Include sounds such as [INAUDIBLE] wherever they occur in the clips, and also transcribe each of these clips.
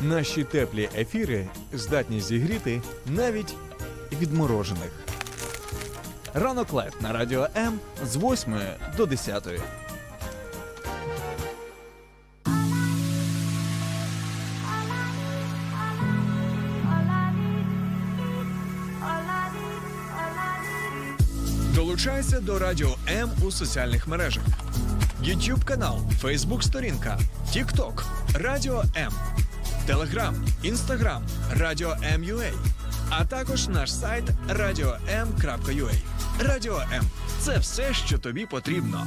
Наші теплі ефіри здатні зігріти навіть відморожених. Ранок live на радіо М з 8 до 10. Долучайся до Радіо М у соціальних мережах. YouTube канал, Facebook сторінка, TikTok, Радіо М, Telegram, Інстаграм, Радіо МЮА, а також наш сайт radio.m.ua. Радіо М це все, що тобі потрібно.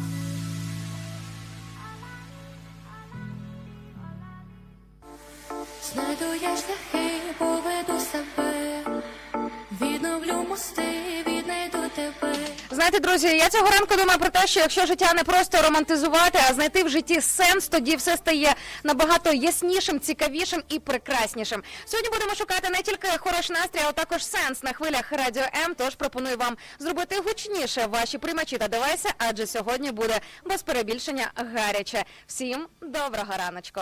Знаєте, друзі, я цього ранку думаю про те, що якщо життя не просто романтизувати, а знайти в житті сенс, тоді все стає набагато яснішим, цікавішим і прекраснішим. Сьогодні будемо шукати не тільки хороший настрій, а також сенс на хвилях радіо М. Тож пропоную вам зробити гучніше ваші приймачі та девайси, адже сьогодні буде без перебільшення гаряче. Всім доброго раночку.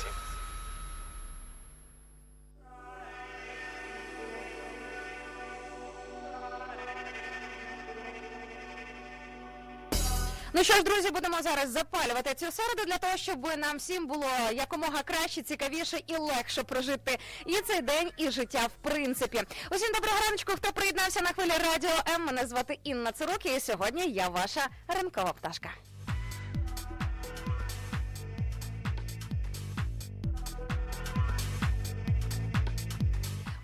Ну що ж, друзі, будемо зараз запалювати цю середу для того, щоб нам всім було якомога краще, цікавіше і легше прожити і цей день, і життя в принципі. Усім доброго раночку, хто приєднався на хвилі радіо М. Мене звати Інна Цирук, і сьогодні я ваша ранкова пташка.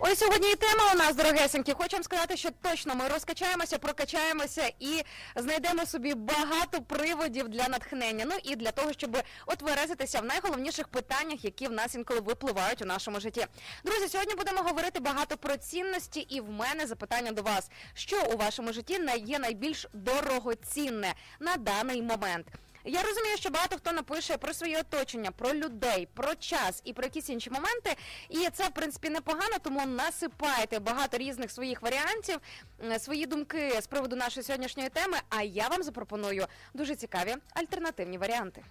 Ось сьогодні і тема у нас, дорогесенькі. Хочу вам сказати, що точно ми розкачаємося, прокачаємося і знайдемо собі багато приводів для натхнення. Ну і для того, щоб от виразитися в найголовніших питаннях, які в нас інколи випливають у нашому житті. Друзі, сьогодні будемо говорити багато про цінності, і в мене запитання до вас: що у вашому житті є найбільш дорогоцінне на даний момент? Я розумію, що багато хто напише про своє оточення, про людей, про час і про якісь інші моменти. І це в принципі непогано, тому насипайте багато різних своїх варіантів, свої думки з приводу нашої сьогоднішньої теми. А я вам запропоную дуже цікаві альтернативні варіанти.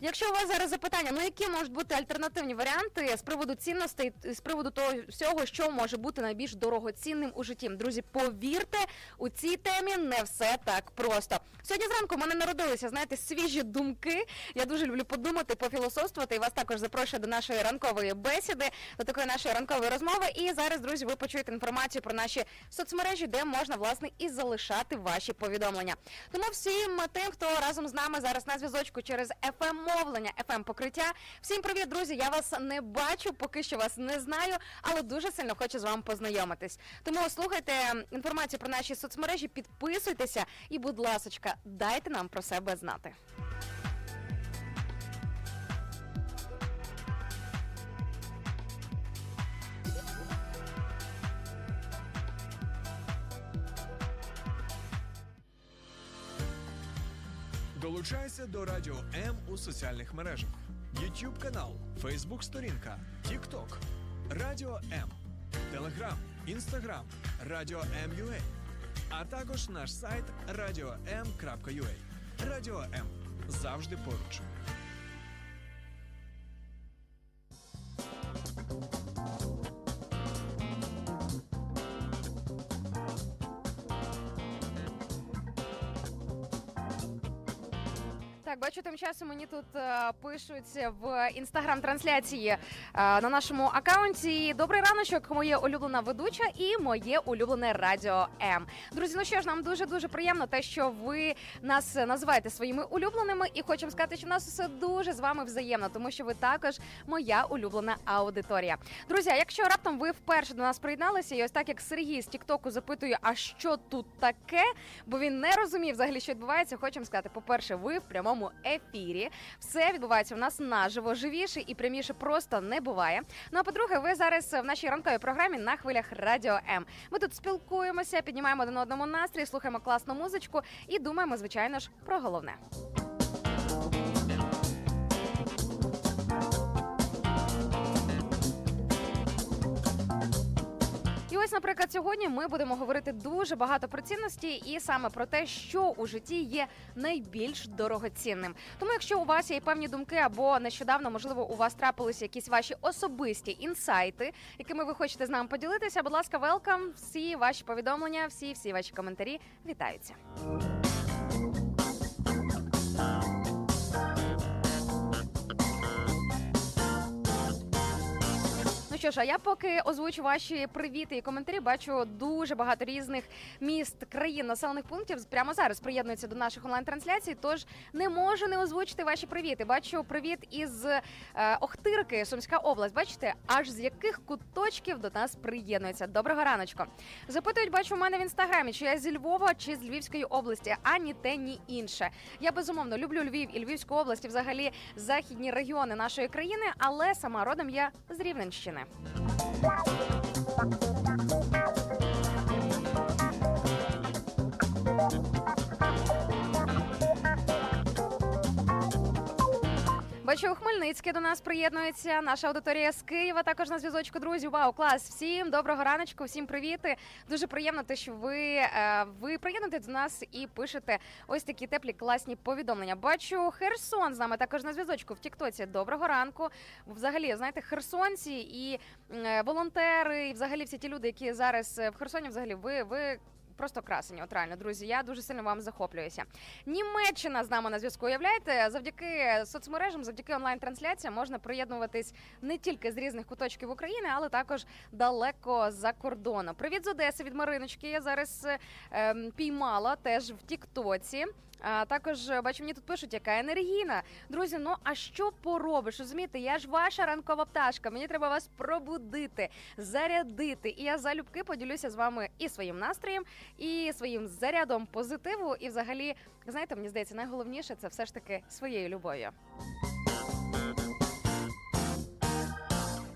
Якщо у вас зараз запитання, ну які можуть бути альтернативні варіанти з приводу цінностей, з приводу того всього, що може бути найбільш дорогоцінним у житті, друзі, повірте, у цій темі не все так просто. Сьогодні зранку в мене народилися, знаєте, свіжі думки. Я дуже люблю подумати, пофілософствувати. І вас також запрошую до нашої ранкової бесіди, до такої нашої ранкової розмови. І зараз, друзі, ви почуєте інформацію про наші соцмережі, де можна власне і залишати ваші повідомлення. Тому всім тим, хто разом з нами зараз на зв'язочку через fm мовлення, fm покриття. Всім привіт, друзі! Я вас не бачу, поки що вас не знаю, але дуже сильно хочу з вами познайомитись. Тому слухайте інформацію про наші соцмережі, підписуйтеся і, будь ласочка, дайте нам про себе знати. Долучайся до Радіо М у соціальних мережах: YouTube канал, Facebook сторінка, TikTok, Радіо М, Телеграм, Інстаграм, Радіо М.Ua, а також наш сайт radio.m.ua. Радіо М завжди поруч. Бачу, тим часом мені тут е, пишуть в інстаграм-трансляції е, на нашому акаунті. Добрий раночок, моє улюблена ведуча і моє улюблене радіо М. Друзі, ну що ж, нам дуже дуже приємно те, що ви нас називаєте своїми улюбленими, і хочемо сказати, що в нас все дуже з вами взаємно, тому що ви також моя улюблена аудиторія. Друзі, якщо раптом ви вперше до нас приєдналися, і ось так як Сергій з Тіктоку запитує, а що тут таке? Бо він не розумів взагалі, що відбувається. Хочемо сказати, по перше, ви в прямому ефірі. Все відбувається у нас наживо, живіше і пряміше просто не буває. Ну а по-друге, ви зараз в нашій ранковій програмі на хвилях Радіо М. Ми тут спілкуємося, піднімаємо один одному настрій, слухаємо класну музичку і думаємо, звичайно ж, про головне. Ось, наприклад, сьогодні ми будемо говорити дуже багато про цінності і саме про те, що у житті є найбільш дорогоцінним. Тому, якщо у вас є певні думки, або нещодавно, можливо, у вас трапилися якісь ваші особисті інсайти, якими ви хочете з нами поділитися, будь ласка, велкам. Всі ваші повідомлення, всі всі ваші коментарі вітаються. Що ж, а я поки озвучу ваші привіти і коментарі, бачу дуже багато різних міст, країн, населених пунктів прямо зараз приєднуються до наших онлайн-трансляцій. Тож не можу не озвучити ваші привіти. Бачу привіт із е, Охтирки, Сумська область. Бачите, аж з яких куточків до нас приєднуються. Доброго раночку. Запитують, бачу у мене в інстаграмі, чи я зі Львова, чи з Львівської області, а ні те, ні інше. Я безумовно люблю Львів і Львівську область, і взагалі західні регіони нашої країни, але сама родом я з Рівненщини. Thank you. Бачу, Хмельницьке до нас приєднується. Наша аудиторія з Києва також на зв'язочку. Друзі, вау, клас! Всім доброго раночку, всім привіти. Дуже приємно, те, що ви, е, ви приєднуєте до нас і пишете ось такі теплі класні повідомлення. Бачу, Херсон з нами також на зв'язочку в Тіктоці. Доброго ранку. Взагалі, знаєте, херсонці і е, волонтери, і взагалі всі ті люди, які зараз е, в Херсоні, взагалі, ви, ви просто красені. От реально, друзі. Я дуже сильно вам захоплююся. Німеччина з нами на зв'язку. Уявляєте, завдяки соцмережам, завдяки онлайн-трансляціям можна приєднуватись не тільки з різних куточків України, але також далеко за кордону. Привіт з Одеси від Мариночки. Я зараз е, піймала теж в Тіктоці. А також е, бачу, мені тут пишуть, яка енергійна. Друзі, ну а що поробиш? Розумієте, я ж ваша ранкова пташка. Мені треба вас пробудити, зарядити. І я залюбки поділюся з вами і своїм настроєм, і своїм зарядом позитиву. І, взагалі, знаєте, мені здається, найголовніше це все ж таки своєю любов'ю.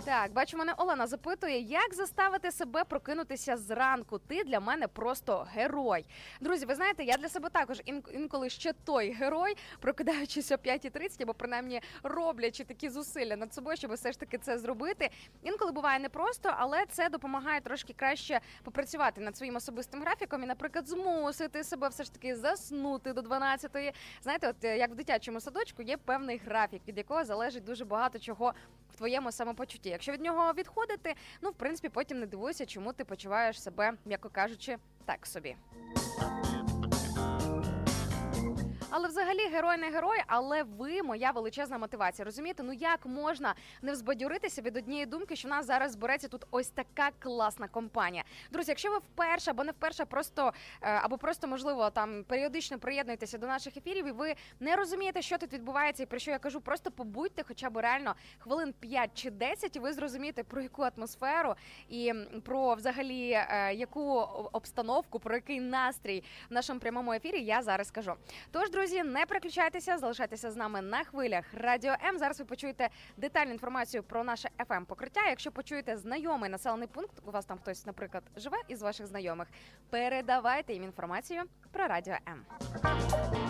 Так, бачу, мене Олена запитує, як заставити себе прокинутися зранку. Ти для мене просто герой. Друзі, ви знаєте, я для себе також ін- інколи ще той герой, прокидаючись о 5.30, або принаймні роблячи такі зусилля над собою, щоб все ж таки це зробити. Інколи буває непросто, але це допомагає трошки краще попрацювати над своїм особистим графіком і, наприклад, змусити себе все ж таки заснути до 12-ї. Знаєте, от е, як в дитячому садочку є певний графік, від якого залежить дуже багато чого твоєму самопочутті. Якщо від нього відходити, ну в принципі потім не дивуйся, чому ти почуваєш себе, м'яко кажучи, так собі. Але взагалі герой не герой, але ви моя величезна мотивація. Розумієте, ну як можна не взбадьоритися від однієї думки, що в нас зараз збереться тут ось така класна компанія. Друзі, якщо ви вперше або не вперше, просто е, або просто можливо там періодично приєднуєтеся до наших ефірів, і ви не розумієте, що тут відбувається, і про що я кажу, просто побудьте, хоча б реально хвилин 5 чи 10, і ви зрозумієте про яку атмосферу і про взагалі е, яку обстановку, про який настрій в нашому прямому ефірі я зараз скажу. Тож, друзі, не переключайтеся, залишайтеся з нами на хвилях Радіо М. Зараз ви почуєте детальну інформацію про наше fm покриття. Якщо почуєте знайомий населений пункт, у вас там хтось, наприклад, живе із ваших знайомих, передавайте їм інформацію про Радіо М.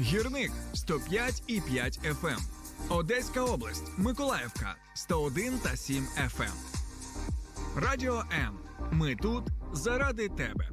Гірник 105 і 5 FM. Одеська область, Миколаївка 101 та 7 FM. Радіо М. Ми тут заради тебе.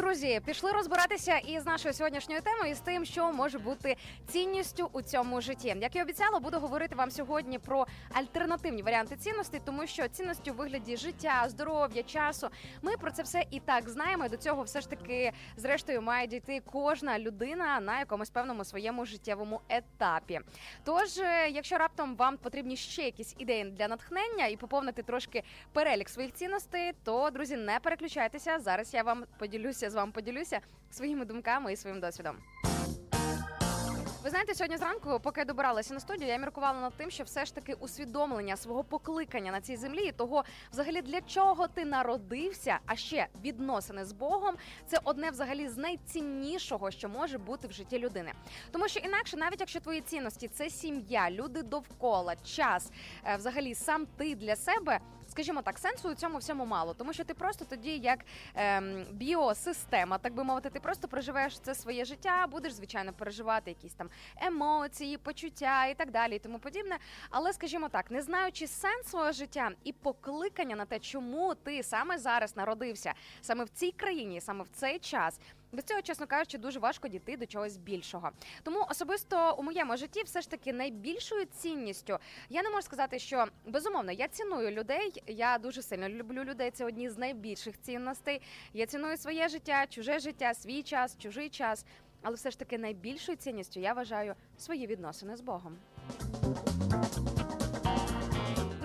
Друзі, пішли розбиратися із нашою сьогоднішньою темою і з тим, що може бути цінністю у цьому житті. Як і обіцяла, буду говорити вам сьогодні про альтернативні варіанти цінностей, тому що цінності у вигляді життя, здоров'я, часу. Ми про це все і так знаємо. До цього все ж таки, зрештою, має дійти кожна людина на якомусь певному своєму життєвому етапі. Тож, е, якщо раптом вам потрібні ще якісь ідеї для натхнення і поповнити трошки перелік своїх цінностей, то друзі, не переключайтеся. Зараз я вам поділюся з вами поділюся своїми думками і своїм досвідом. Ви знаєте, сьогодні зранку, поки я добиралася на студію, я міркувала над тим, що все ж таки усвідомлення свого покликання на цій землі і того, взагалі для чого ти народився, а ще відносини з Богом, це одне взагалі з найціннішого, що може бути в житті людини. Тому що інакше, навіть якщо твої цінності це сім'я, люди довкола, час, е, взагалі сам ти для себе. Скажімо так, сенсу у цьому всьому мало, тому що ти просто тоді, як ем, біосистема, так би мовити, ти просто проживаєш це своє життя, будеш звичайно переживати якісь там емоції, почуття і так далі, і тому подібне. Але скажімо так, не знаючи сенс свого життя і покликання на те, чому ти саме зараз народився, саме в цій країні, саме в цей час. Без цього, чесно кажучи, дуже важко дійти до чогось більшого. Тому особисто у моєму житті все ж таки найбільшою цінністю я не можу сказати, що безумовно я ціную людей. Я дуже сильно люблю людей. Це одні з найбільших цінностей. Я ціную своє життя, чуже життя, свій час, чужий час. Але все ж таки найбільшою цінністю я вважаю свої відносини з Богом.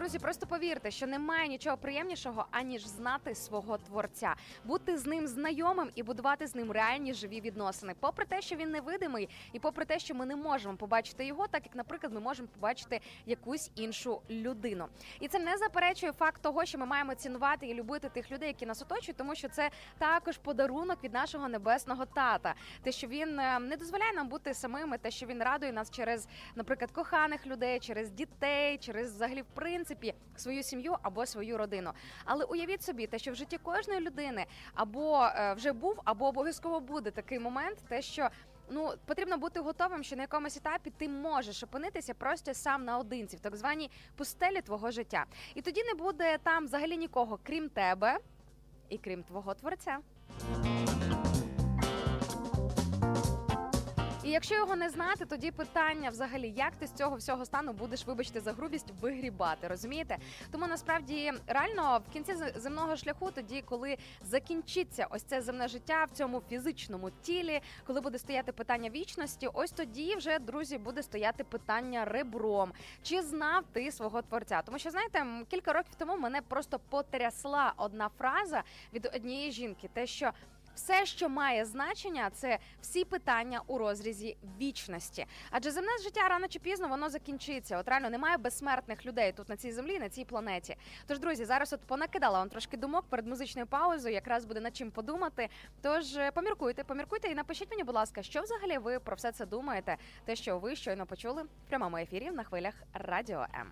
Друзі, просто повірте, що немає нічого приємнішого, аніж знати свого творця, бути з ним знайомим і будувати з ним реальні живі відносини. Попри те, що він невидимий, і попри те, що ми не можемо побачити його, так як, наприклад, ми можемо побачити якусь іншу людину. І це не заперечує факт того, що ми маємо цінувати і любити тих людей, які нас оточують, тому що це також подарунок від нашого небесного тата. Те, що він е, не дозволяє нам бути самими, те, що він радує нас через, наприклад, коханих людей, через дітей, через взагалі в принципі принципі свою сім'ю або свою родину. Але уявіть собі, те, що в житті кожної людини або е, вже був, або обов'язково буде такий момент, те, що. Ну, потрібно бути готовим, що на якомусь етапі ти можеш опинитися просто сам наодинці в так званій пустелі твого життя. І тоді не буде там взагалі нікого, крім тебе і крім твого творця. І якщо його не знати, тоді питання взагалі, як ти з цього всього стану будеш, вибачте, за грубість вигрібати, розумієте? Тому насправді реально в кінці земного шляху, тоді, коли закінчиться ось це земне життя в цьому фізичному тілі, коли буде стояти питання вічності, ось тоді вже друзі буде стояти питання ребром. Чи знав ти свого творця? Тому що знаєте, кілька років тому мене просто потрясла одна фраза від однієї жінки, те, що все, що має значення, це всі питання у розрізі вічності. Адже земне життя рано чи пізно воно закінчиться. От реально немає безсмертних людей тут на цій землі, на цій планеті. Тож, друзі, зараз от понакидала вам трошки думок перед музичною паузою, якраз буде над чим подумати. Тож е, поміркуйте, поміркуйте і напишіть мені, будь ласка, що взагалі ви про все це думаєте? Те, що ви щойно почули в прямому ефірі на хвилях Радіо М.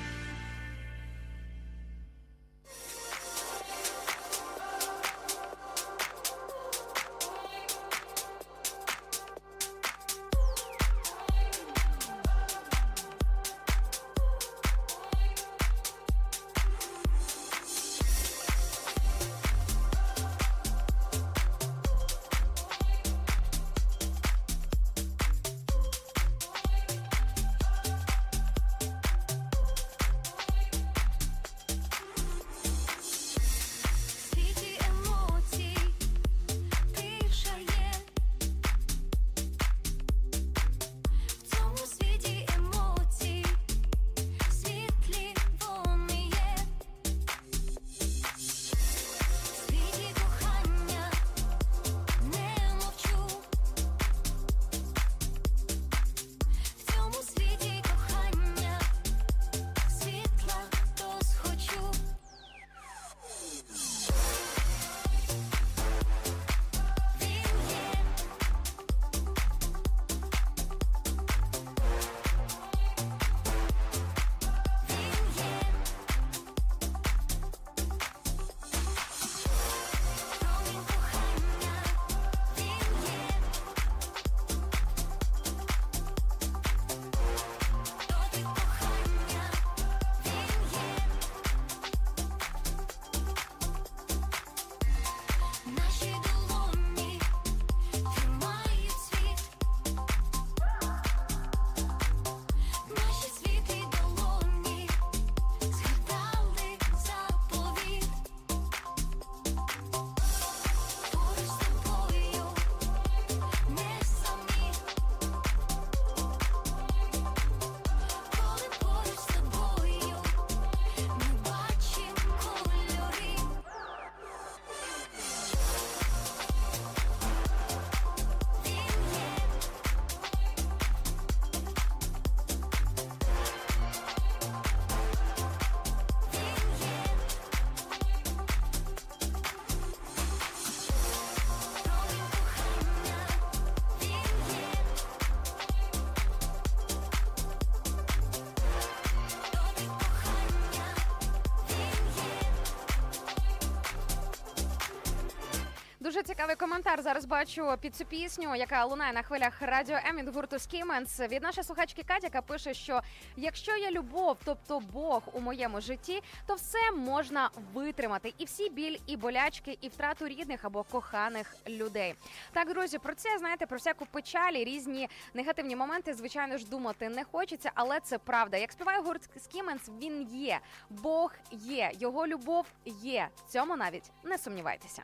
Дуже цікавий коментар. Зараз бачу під цю пісню, яка лунає на хвилях радіо М від гурту Скіменс. Від нашої слухачки Катя, яка пише, що якщо є любов, тобто Бог у моєму житті, то все можна витримати. І всі біль, і болячки, і втрату рідних або коханих людей. Так, друзі, про це знаєте, про всяку печаль і різні негативні моменти, звичайно ж, думати не хочеться, але це правда. Як співає гурт Скіменс, він є. Бог є, його любов є. В цьому навіть не сумнівайтеся.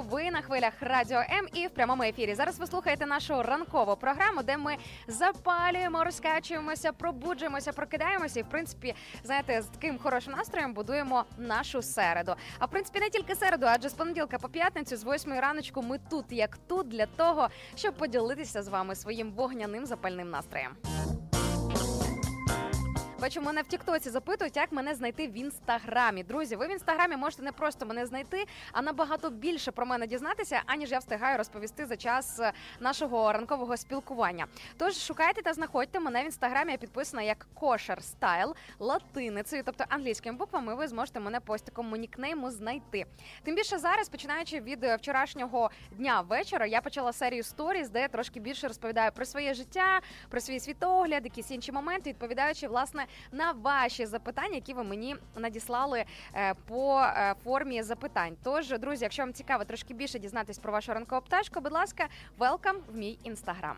Ви на хвилях Радіо М і в прямому ефірі. Зараз ви слухаєте нашу ранкову програму, де ми запалюємо, розкачуємося, пробуджуємося, прокидаємося. І в принципі, знаєте, з таким хорошим настроєм будуємо нашу середу. А в принципі, не тільки середу, адже з понеділка по п'ятницю, з 8 раночку, ми тут, як тут, для того, щоб поділитися з вами своїм вогняним запальним настроєм. Бачу, мене в Тіктоці запитують, як мене знайти в інстаграмі. Друзі, ви в інстаграмі можете не просто мене знайти, а набагато більше про мене дізнатися, аніж я встигаю розповісти за час е, нашого ранкового спілкування. Тож шукайте та знаходьте мене в інстаграмі. Я підписана як Кошер Стайл латиницею, тобто англійськими буквами. Ви зможете мене по ось такому нікнейму знайти. Тим більше зараз, починаючи від е, вчорашнього дня вечора, я почала серію сторіз, де я трошки більше розповідаю про своє життя, про свій світогляд, якісь інші моменти, відповідаючи власне на ваші запитання, які ви мені надіслали е, по е, формі запитань. Тож, друзі, якщо вам цікаво трошки більше дізнатись про вашу ранкову пташку, будь ласка, welcome в мій інстаграм.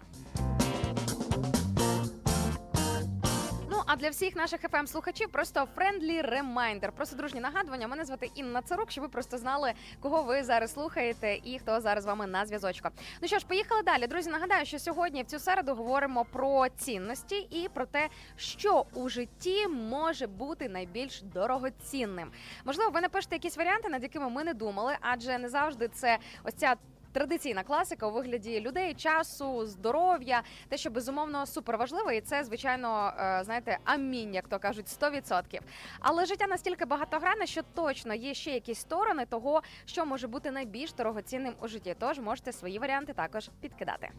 А для всіх наших FM слухачів просто friendly reminder, просто дружні нагадування. Мене звати Інна Царук, щоб ви просто знали, кого ви зараз слухаєте і хто зараз з вами на зв'язочку. Ну що ж, поїхали далі. Друзі, нагадаю, що сьогодні в цю середу говоримо про цінності і про те, що у житті може бути найбільш дорогоцінним. Можливо, ви напишете якісь варіанти, над якими ми не думали, адже не завжди це ось ця. Традиційна класика у вигляді людей, часу, здоров'я, те, що безумовно супер важливо, і це звичайно, е, знаєте, амінь, як то кажуть, 100%. Але життя настільки багатогранне, що точно є ще якісь сторони того, що може бути найбільш дорогоцінним у житті. Тож можете свої варіанти також підкидати.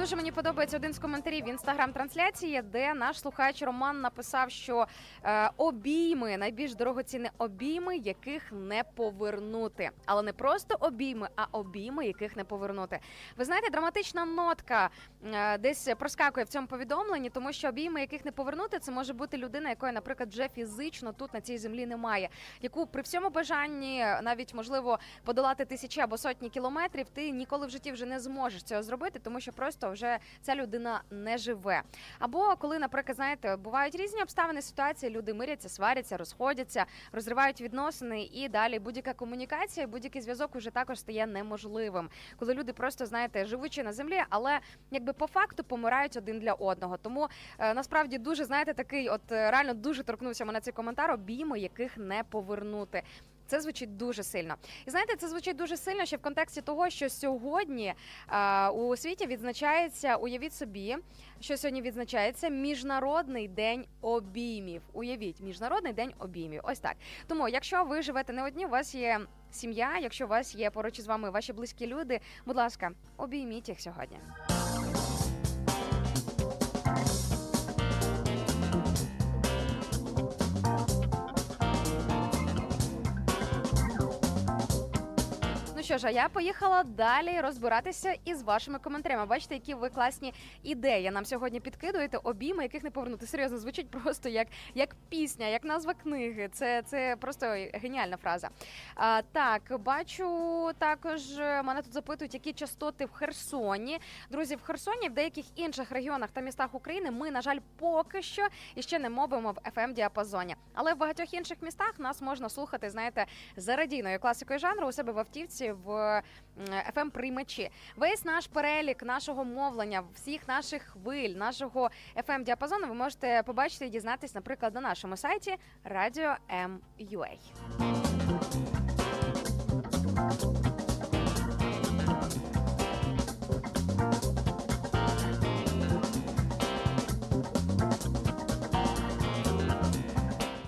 Дуже мені подобається один з коментарів в інстаграм-трансляції, де наш слухач Роман написав, що е, обійми найбільш дорогоцінні обійми, яких не повернути. Але не просто обійми, а обійми, яких не повернути. Ви знаєте, драматична нотка е, десь проскакує в цьому повідомленні, тому що обійми, яких не повернути, це може бути людина, якої, наприклад, вже фізично тут на цій землі немає, яку при всьому бажанні навіть можливо подолати тисячі або сотні кілометрів, ти ніколи в житті вже не зможеш цього зробити, тому що просто вже ця людина не живе. Або коли, наприклад, знаєте, бувають різні обставини ситуації, люди миряться, сваряться, розходяться, розривають відносини, і далі будь-яка комунікація, будь-який зв'язок уже також стає неможливим. Коли люди просто знаєте, живучи на землі, але якби по факту помирають один для одного. Тому е, насправді дуже знаєте, такий, от реально дуже торкнувся мене цей коментар, обійми, яких не повернути. Це звучить дуже сильно. І знаєте, це звучить дуже сильно ще в контексті того, що сьогодні е, у світі відзначається, уявіть собі, що сьогодні відзначається Міжнародний день обіймів. Уявіть, Міжнародний день обіймів. Ось так. Тому, якщо ви живете не одні, у вас є сім'я, якщо у вас є поруч із вами ваші близькі люди, будь ласка, обійміть їх сьогодні. Що ж, а я поїхала далі розбиратися із вашими коментарями. Бачите, які ви класні ідеї нам сьогодні підкидуєте, обійми, яких не повернути. Серйозно звучить [LAUGHS] просто як, як пісня, як назва книги. Це, це просто геніальна фраза. А, так, бачу також е, мене тут запитують, які частоти в Херсоні. Друзі, в Херсоні, в деяких інших регіонах та містах України ми, на жаль, поки що іще не мовимо в fm діапазоні. Але в багатьох інших містах нас можна слухати, знаєте, за радійною класикою жанру у себе в автівці в fm приймачі. Весь наш перелік нашого мовлення, всіх наших хвиль, нашого fm діапазону ви можете побачити і дізнатись, наприклад, на нашому сайті Radio M.UA.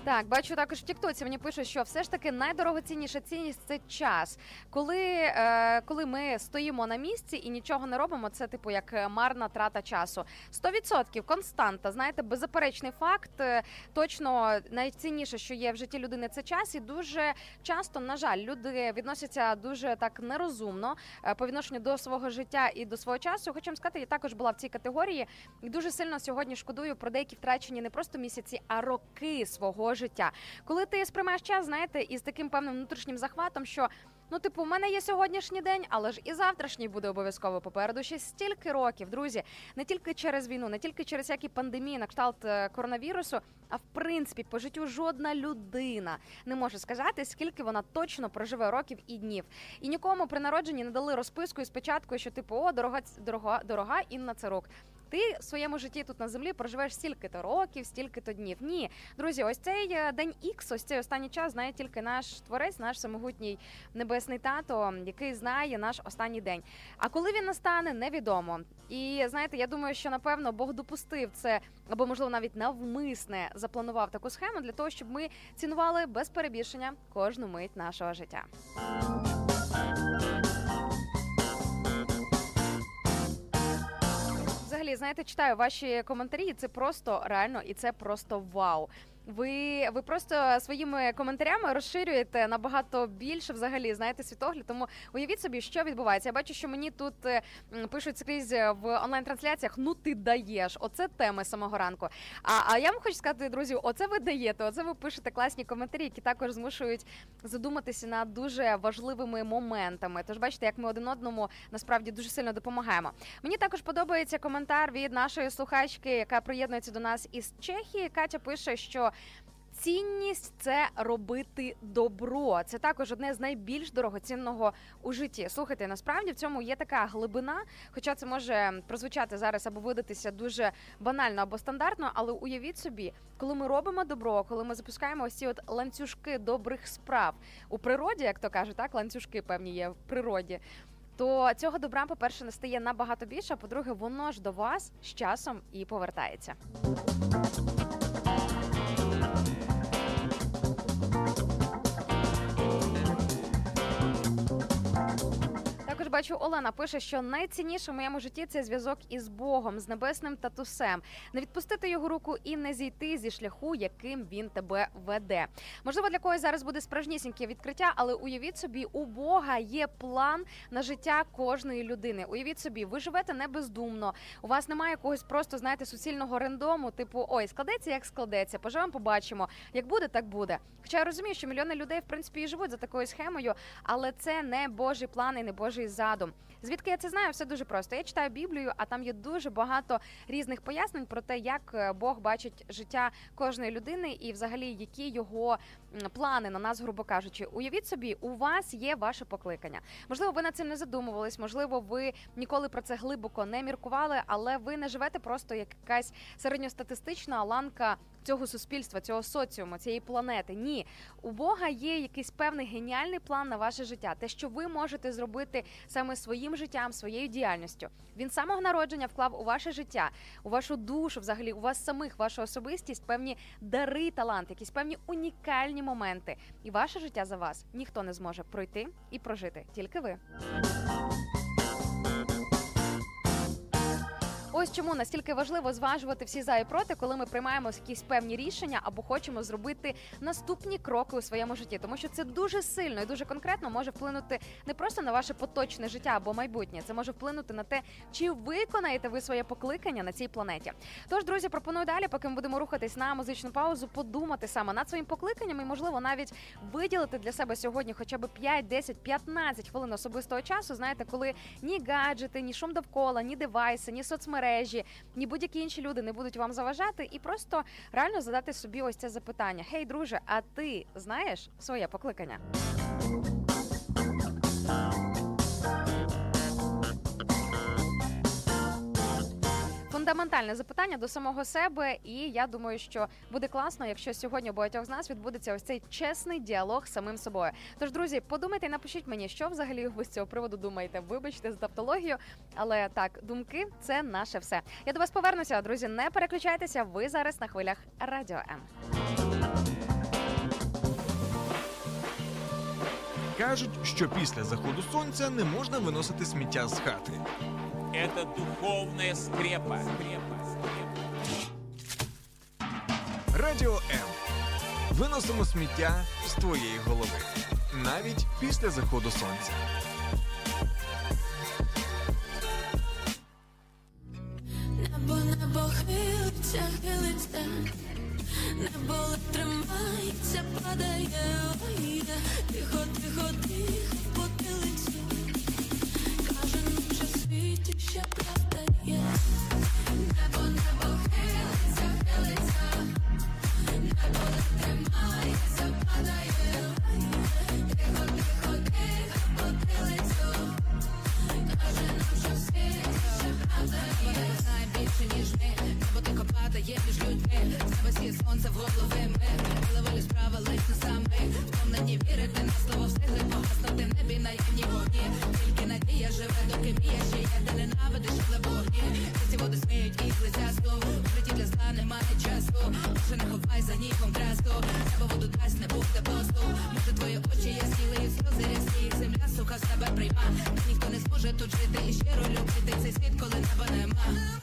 Так, бачу також в Тіктоці. Мені пишуть, що все ж таки найдорогоцінніша цінність це час. Коли, е, коли ми стоїмо на місці і нічого не робимо, це типу як е, марна трата часу. 100% константа. Знаєте, беззаперечний факт. Е, Точно найцінніше, що є в житті людини, це час, і дуже часто, на жаль, люди відносяться дуже так нерозумно е, по відношенню до свого життя і до свого часу. Хочу вам сказати, я також була в цій категорії і дуже сильно сьогодні шкодую про деякі втрачені не просто місяці, а роки свого життя. Коли ти сприймаєш час, знаєте, із таким певним внутрішнім захватом, що ну, типу, у мене є сьогоднішній день, але ж і завтрашній буде обов'язково попереду. Ще стільки років, друзі, не тільки через війну, не тільки через які пандемії на кшталт е, коронавірусу, а в принципі по життю жодна людина не може сказати, скільки вона точно проживе років і днів. І нікому при народженні не дали розписку із печаткою, що типу, о, дорога, дорога, дорога Інна Царук. Ти в своєму житті тут на землі проживеш стільки-то років, стільки-то днів. Ні, друзі, ось цей е, день Ікс, ось цей останній час знає тільки наш творець, наш самогутній небесний тато, який знає наш останній день. А коли він настане, невідомо. І знаєте, я думаю, що напевно Бог допустив це, або можливо навіть навмисне запланував таку схему для того, щоб ми цінували без перебільшення кожну мить нашого життя. Взагалі, знаєте, читаю ваші коментарі, і це просто реально, і це просто вау. Ви, ви просто своїми коментарями розширюєте набагато більше взагалі, знаєте, світогляд. Тому уявіть собі, що відбувається. Я бачу, що мені тут е, пишуть скрізь в онлайн-трансляціях. Ну ти даєш. Оце теми самого ранку. А, а я вам хочу сказати, друзі, оце ви даєте. Оце ви пишете класні коментарі, які також змушують задуматися над дуже важливими моментами. Тож бачите, як ми один одному насправді дуже сильно допомагаємо. Мені також подобається коментар від нашої слухачки, яка приєднується до нас із Чехії. Катя пише, що. Цінність це робити добро. Це також одне з найбільш дорогоцінного у житті. Слухайте, насправді в цьому є така глибина, хоча це може прозвучати зараз або видатися дуже банально або стандартно, але уявіть собі, коли ми робимо добро, коли ми запускаємо ось ці от ланцюжки добрих справ у природі, як то кажуть, так ланцюжки певні є в природі. То цього добра, по-перше, не стає набагато більше. а По-друге, воно ж до вас з часом і повертається. Бачу, Олена пише, що найцінніше в моєму житті це зв'язок із Богом, з небесним татусем. Не відпустити його руку і не зійти зі шляху, яким він тебе веде. Можливо, для когось зараз буде справжнісіньке відкриття, але уявіть собі, у Бога є план на життя кожної людини. Уявіть собі, ви живете не бездумно. У вас немає якогось просто знаєте суцільного рендому, типу ой, складеться як складеться. Поживемо, побачимо. Як буде, так буде. Хоча я розумію, що мільйони людей в принципі і живуть за такою схемою, але це не Божий план і не Божий задум. Звідки я це знаю? Все дуже просто. Я читаю Біблію, а там є дуже багато різних пояснень про те, як е, Бог бачить життя кожної людини і, взагалі, які його плани на нас, грубо кажучи. Уявіть собі, у вас є ваше покликання. Можливо, ви над цим не задумувались, можливо, ви ніколи про це глибоко не міркували, але ви не живете просто як якась середньостатистична ланка цього суспільства, цього соціуму, цієї планети. Ні, у Бога є якийсь певний геніальний план на ваше життя, те, що ви можете зробити саме своїм життям, своєю діяльністю. Він з самого народження вклав у ваше життя, у вашу душу, взагалі, у вас самих, вашу особистість, певні дари, талант, якісь певні унікальні моменти. І ваше життя за вас ніхто не зможе пройти і прожити, тільки ви. Ось чому настільки важливо зважувати всі за і проти, коли ми приймаємо якісь певні рішення або хочемо зробити наступні кроки у своєму житті, тому що це дуже сильно і дуже конкретно може вплинути не просто на ваше поточне життя або майбутнє, це може вплинути на те, чи виконаєте ви своє покликання на цій планеті. Тож, друзі, пропоную далі, поки ми будемо рухатись на музичну паузу, подумати саме над своїм покликанням і, можливо, навіть виділити для себе сьогодні хоча б 5, 10, 15 хвилин особистого часу. Знаєте, коли ні гаджети, ні шум довкола, ні девайси, ні соцмережі, ні будь-які інші люди не будуть вам заважати, і просто реально задати собі ось це запитання: Гей, друже, а ти знаєш своє покликання? фундаментальне запитання до самого себе, і я думаю, що буде класно, якщо сьогодні багатьох з нас відбудеться ось цей чесний діалог з самим собою. Тож, друзі, подумайте і напишіть мені, що взагалі ви з цього приводу думаєте. Вибачте за тавтологію, але так, думки це наше все. Я до вас повернуся, друзі. Не переключайтеся. Ви зараз на хвилях радіо М. Кажуть, що після заходу сонця не можна виносити сміття з хати. Это духовная скрепа. скрепа, скрепа. Радіо М. Виносимо сміття з твоєї голови. Навіть після заходу сонця. Небо небо хилиться, хилиться, небо тримається, падає, ой, тихо, тихо, тихо, сонце в голови ми. Коли волі справа лиш не. Втомлені вірити на слово встигли погаснути в небі наївні вогні. Тільки надія живе, доки віє ще є, де ненавидиш, але вогні. Ці води сміють і близясу. В житті для зла немає часу. Вже не ховай за ніком красу. Небо воду дасть, не буде посту. Може твої очі ясніли і сльози рясні. Земля суха в себе прийма. Та ніхто не зможе тут жити і щиро любити цей світ, коли неба нема.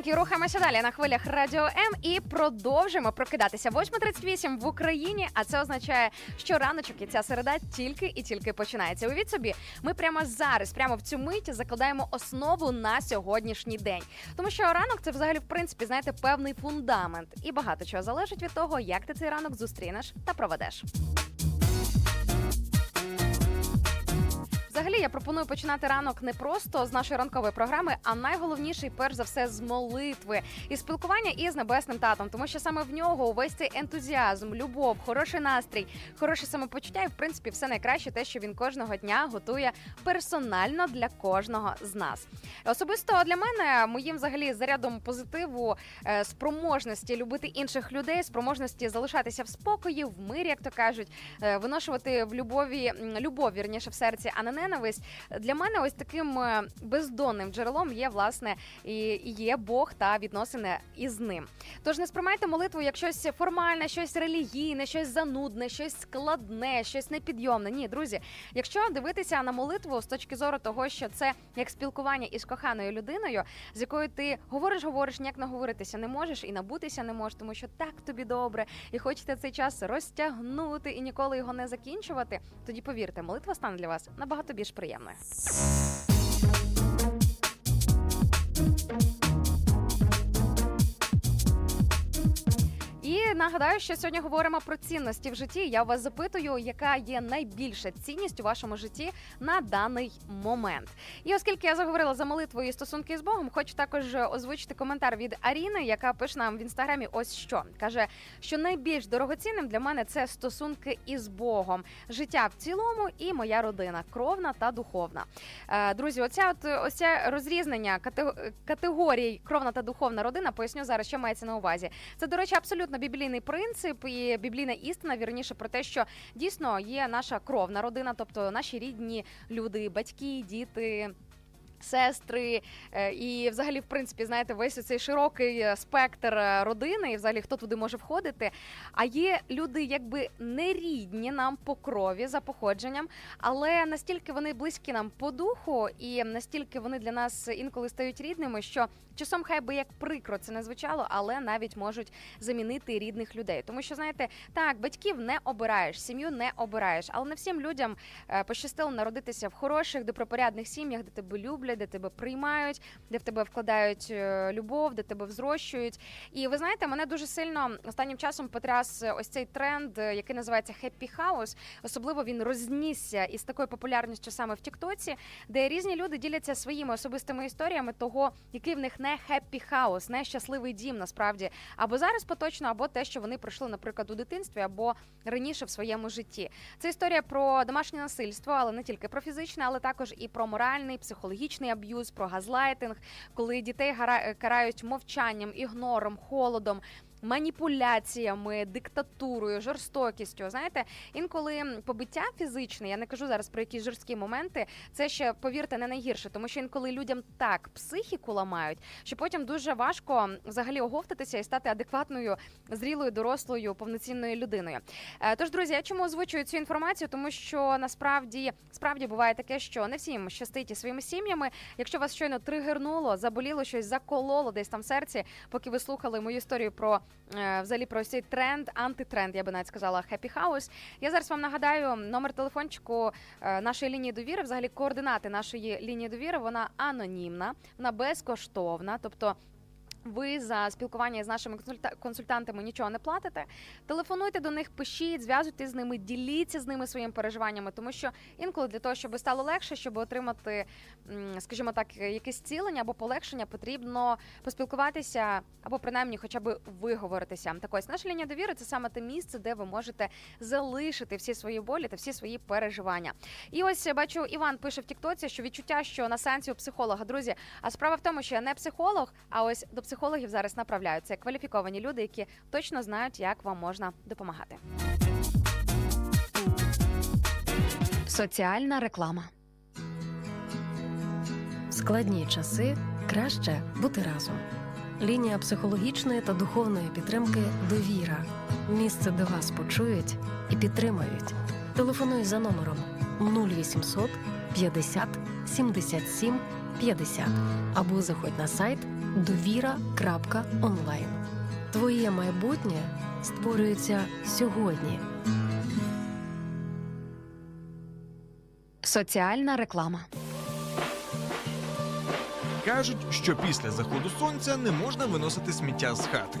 Що рухаємося далі на хвилях Радіо М і продовжимо прокидатися. 8.38 в Україні, а це означає, що раночок і ця середа тільки і тільки починається. Уявіть собі, ми прямо зараз, прямо в цю мить закладаємо основу на сьогоднішній день. Тому що ранок це взагалі, в принципі, знаєте, певний фундамент. І багато чого залежить від того, як ти цей ранок зустрінеш та проведеш. Взагалі, я пропоную починати ранок не просто з нашої ранкової програми, а найголовніше, перш за все, з молитви і спілкування із небесним татом, тому що саме в нього увесь цей ентузіазм, любов, хороший настрій, хороше самопочуття і в принципі все найкраще, те, що він кожного дня готує персонально для кожного з нас. Особисто для мене моїм взагалі зарядом позитиву, е, спроможності любити інших людей, спроможності залишатися в спокої, в мирі, як то кажуть, е, виношувати в любові любов, вірніше в серці, а не ненависть. Для мене ось таким е, бездонним джерелом є власне і є Бог та відносини із ним. Тож не сприймайте молитву як щось формальне, щось релігійне, щось занудне, щось складне, щось непідйомне. Ні, друзі, якщо дивитися на молитву з точки зору того, що це як спілкування із коханою людиною, з якою ти говориш, говориш, ніяк наговоритися не можеш і набутися не можеш, тому що так тобі добре, і хочете цей час розтягнути і ніколи його не закінчувати. Тоді повірте, молитва стане для вас набагато більш приємною. І нагадаю, що сьогодні говоримо про цінності в житті. Я вас запитую, яка є найбільша цінність у вашому житті на даний момент. І оскільки я заговорила за молитву і стосунки з Богом, хочу також озвучити коментар від Аріни, яка пише нам в інстаграмі. Ось що каже, що найбільш дорогоцінним для мене це стосунки із Богом, життя в цілому і моя родина, кровна та духовна. Е, Друзі, оця от ось розрізнення кате- категорій кровна та духовна родина. Поясню зараз, що мається на увазі. Це, до речі, абсолютно біблійний принцип і біблійна істина, вірніше про те, що дійсно є наша кровна родина, тобто наші рідні люди, батьки, діти. Сестри е, і, взагалі, в принципі, знаєте, весь цей широкий е, спектр е, родини, і взагалі хто туди може входити. А є люди, якби не рідні нам по крові за походженням, але настільки вони близькі нам по духу, і настільки вони для нас інколи стають рідними, що часом хай би як прикро це не звучало, але навіть можуть замінити рідних людей. Тому що знаєте, так, батьків не обираєш, сім'ю не обираєш, але не всім людям е, пощастило народитися в хороших, добропорядних сім'ях, де тебе люблять, де тебе приймають, де в тебе вкладають е, любов, де тебе взрощують. І ви знаєте, мене дуже сильно останнім часом потряс ось цей тренд, е, який називається Happy House. Особливо він рознісся із такою популярністю саме в Тіктоці, де різні люди діляться своїми особистими історіями того, який в них не happy house, не щасливий дім насправді, або зараз поточно, або те, що вони пройшли, наприклад, у дитинстві, або раніше в своєму житті. Це історія про домашнє насильство, але не тільки про фізичне, але також і про моральний, психологічний аб'юз, про газлайтинг, коли дітей гара- карають мовчанням, ігнором, холодом. Маніпуляціями, диктатурою, жорстокістю. Знаєте, інколи побиття фізичне, я не кажу зараз про якісь жорсткі моменти. Це ще повірте не найгірше, тому що інколи людям так психіку ламають, що потім дуже важко взагалі оговтатися і стати адекватною, зрілою, дорослою, повноцінною людиною. Е, Тож, друзі, я чому озвучую цю інформацію? Тому що насправді справді буває таке, що не всім щастить із своїми сім'ями. Якщо вас щойно тригернуло, заболіло щось, закололо десь там в серці, поки ви слухали мою історію про взагалі про цей тренд, антитренд, я би навіть сказала, Happy House. Я зараз вам нагадаю номер телефончику е, нашої лінії довіри, взагалі координати нашої лінії довіри. Вона анонімна, вона безкоштовна, тобто. Ви за спілкування з нашими консульта- консультантами нічого не платите. Телефонуйте до них, пишіть, зв'язуйтесь з ними, діліться з ними своїми переживаннями, тому що інколи для того, щоб стало легше, щоб отримати, скажімо так, якесь цілення або полегшення, потрібно поспілкуватися або принаймні хоча б виговоритися. Так ось наша лінія довіри це саме те місце, де ви можете залишити всі свої болі та всі свої переживання. І ось бачу, Іван пише в Тіктоці, що відчуття, що на сеансі у психолога, друзі. А справа в тому, що я не психолог, а ось до психологів зараз направляються кваліфіковані люди, які точно знають, як вам можна допомагати. Соціальна реклама. В складні часи краще бути разом. Лінія психологічної та духовної підтримки Довіра. Місце, де вас почують і підтримають. Телефонуй за номером 0800 50 77 50 або заходь на сайт довіра.онлайн. Твоє майбутнє створюється сьогодні. Соціальна реклама. Кажуть, що після заходу сонця не можна виносити сміття з хати.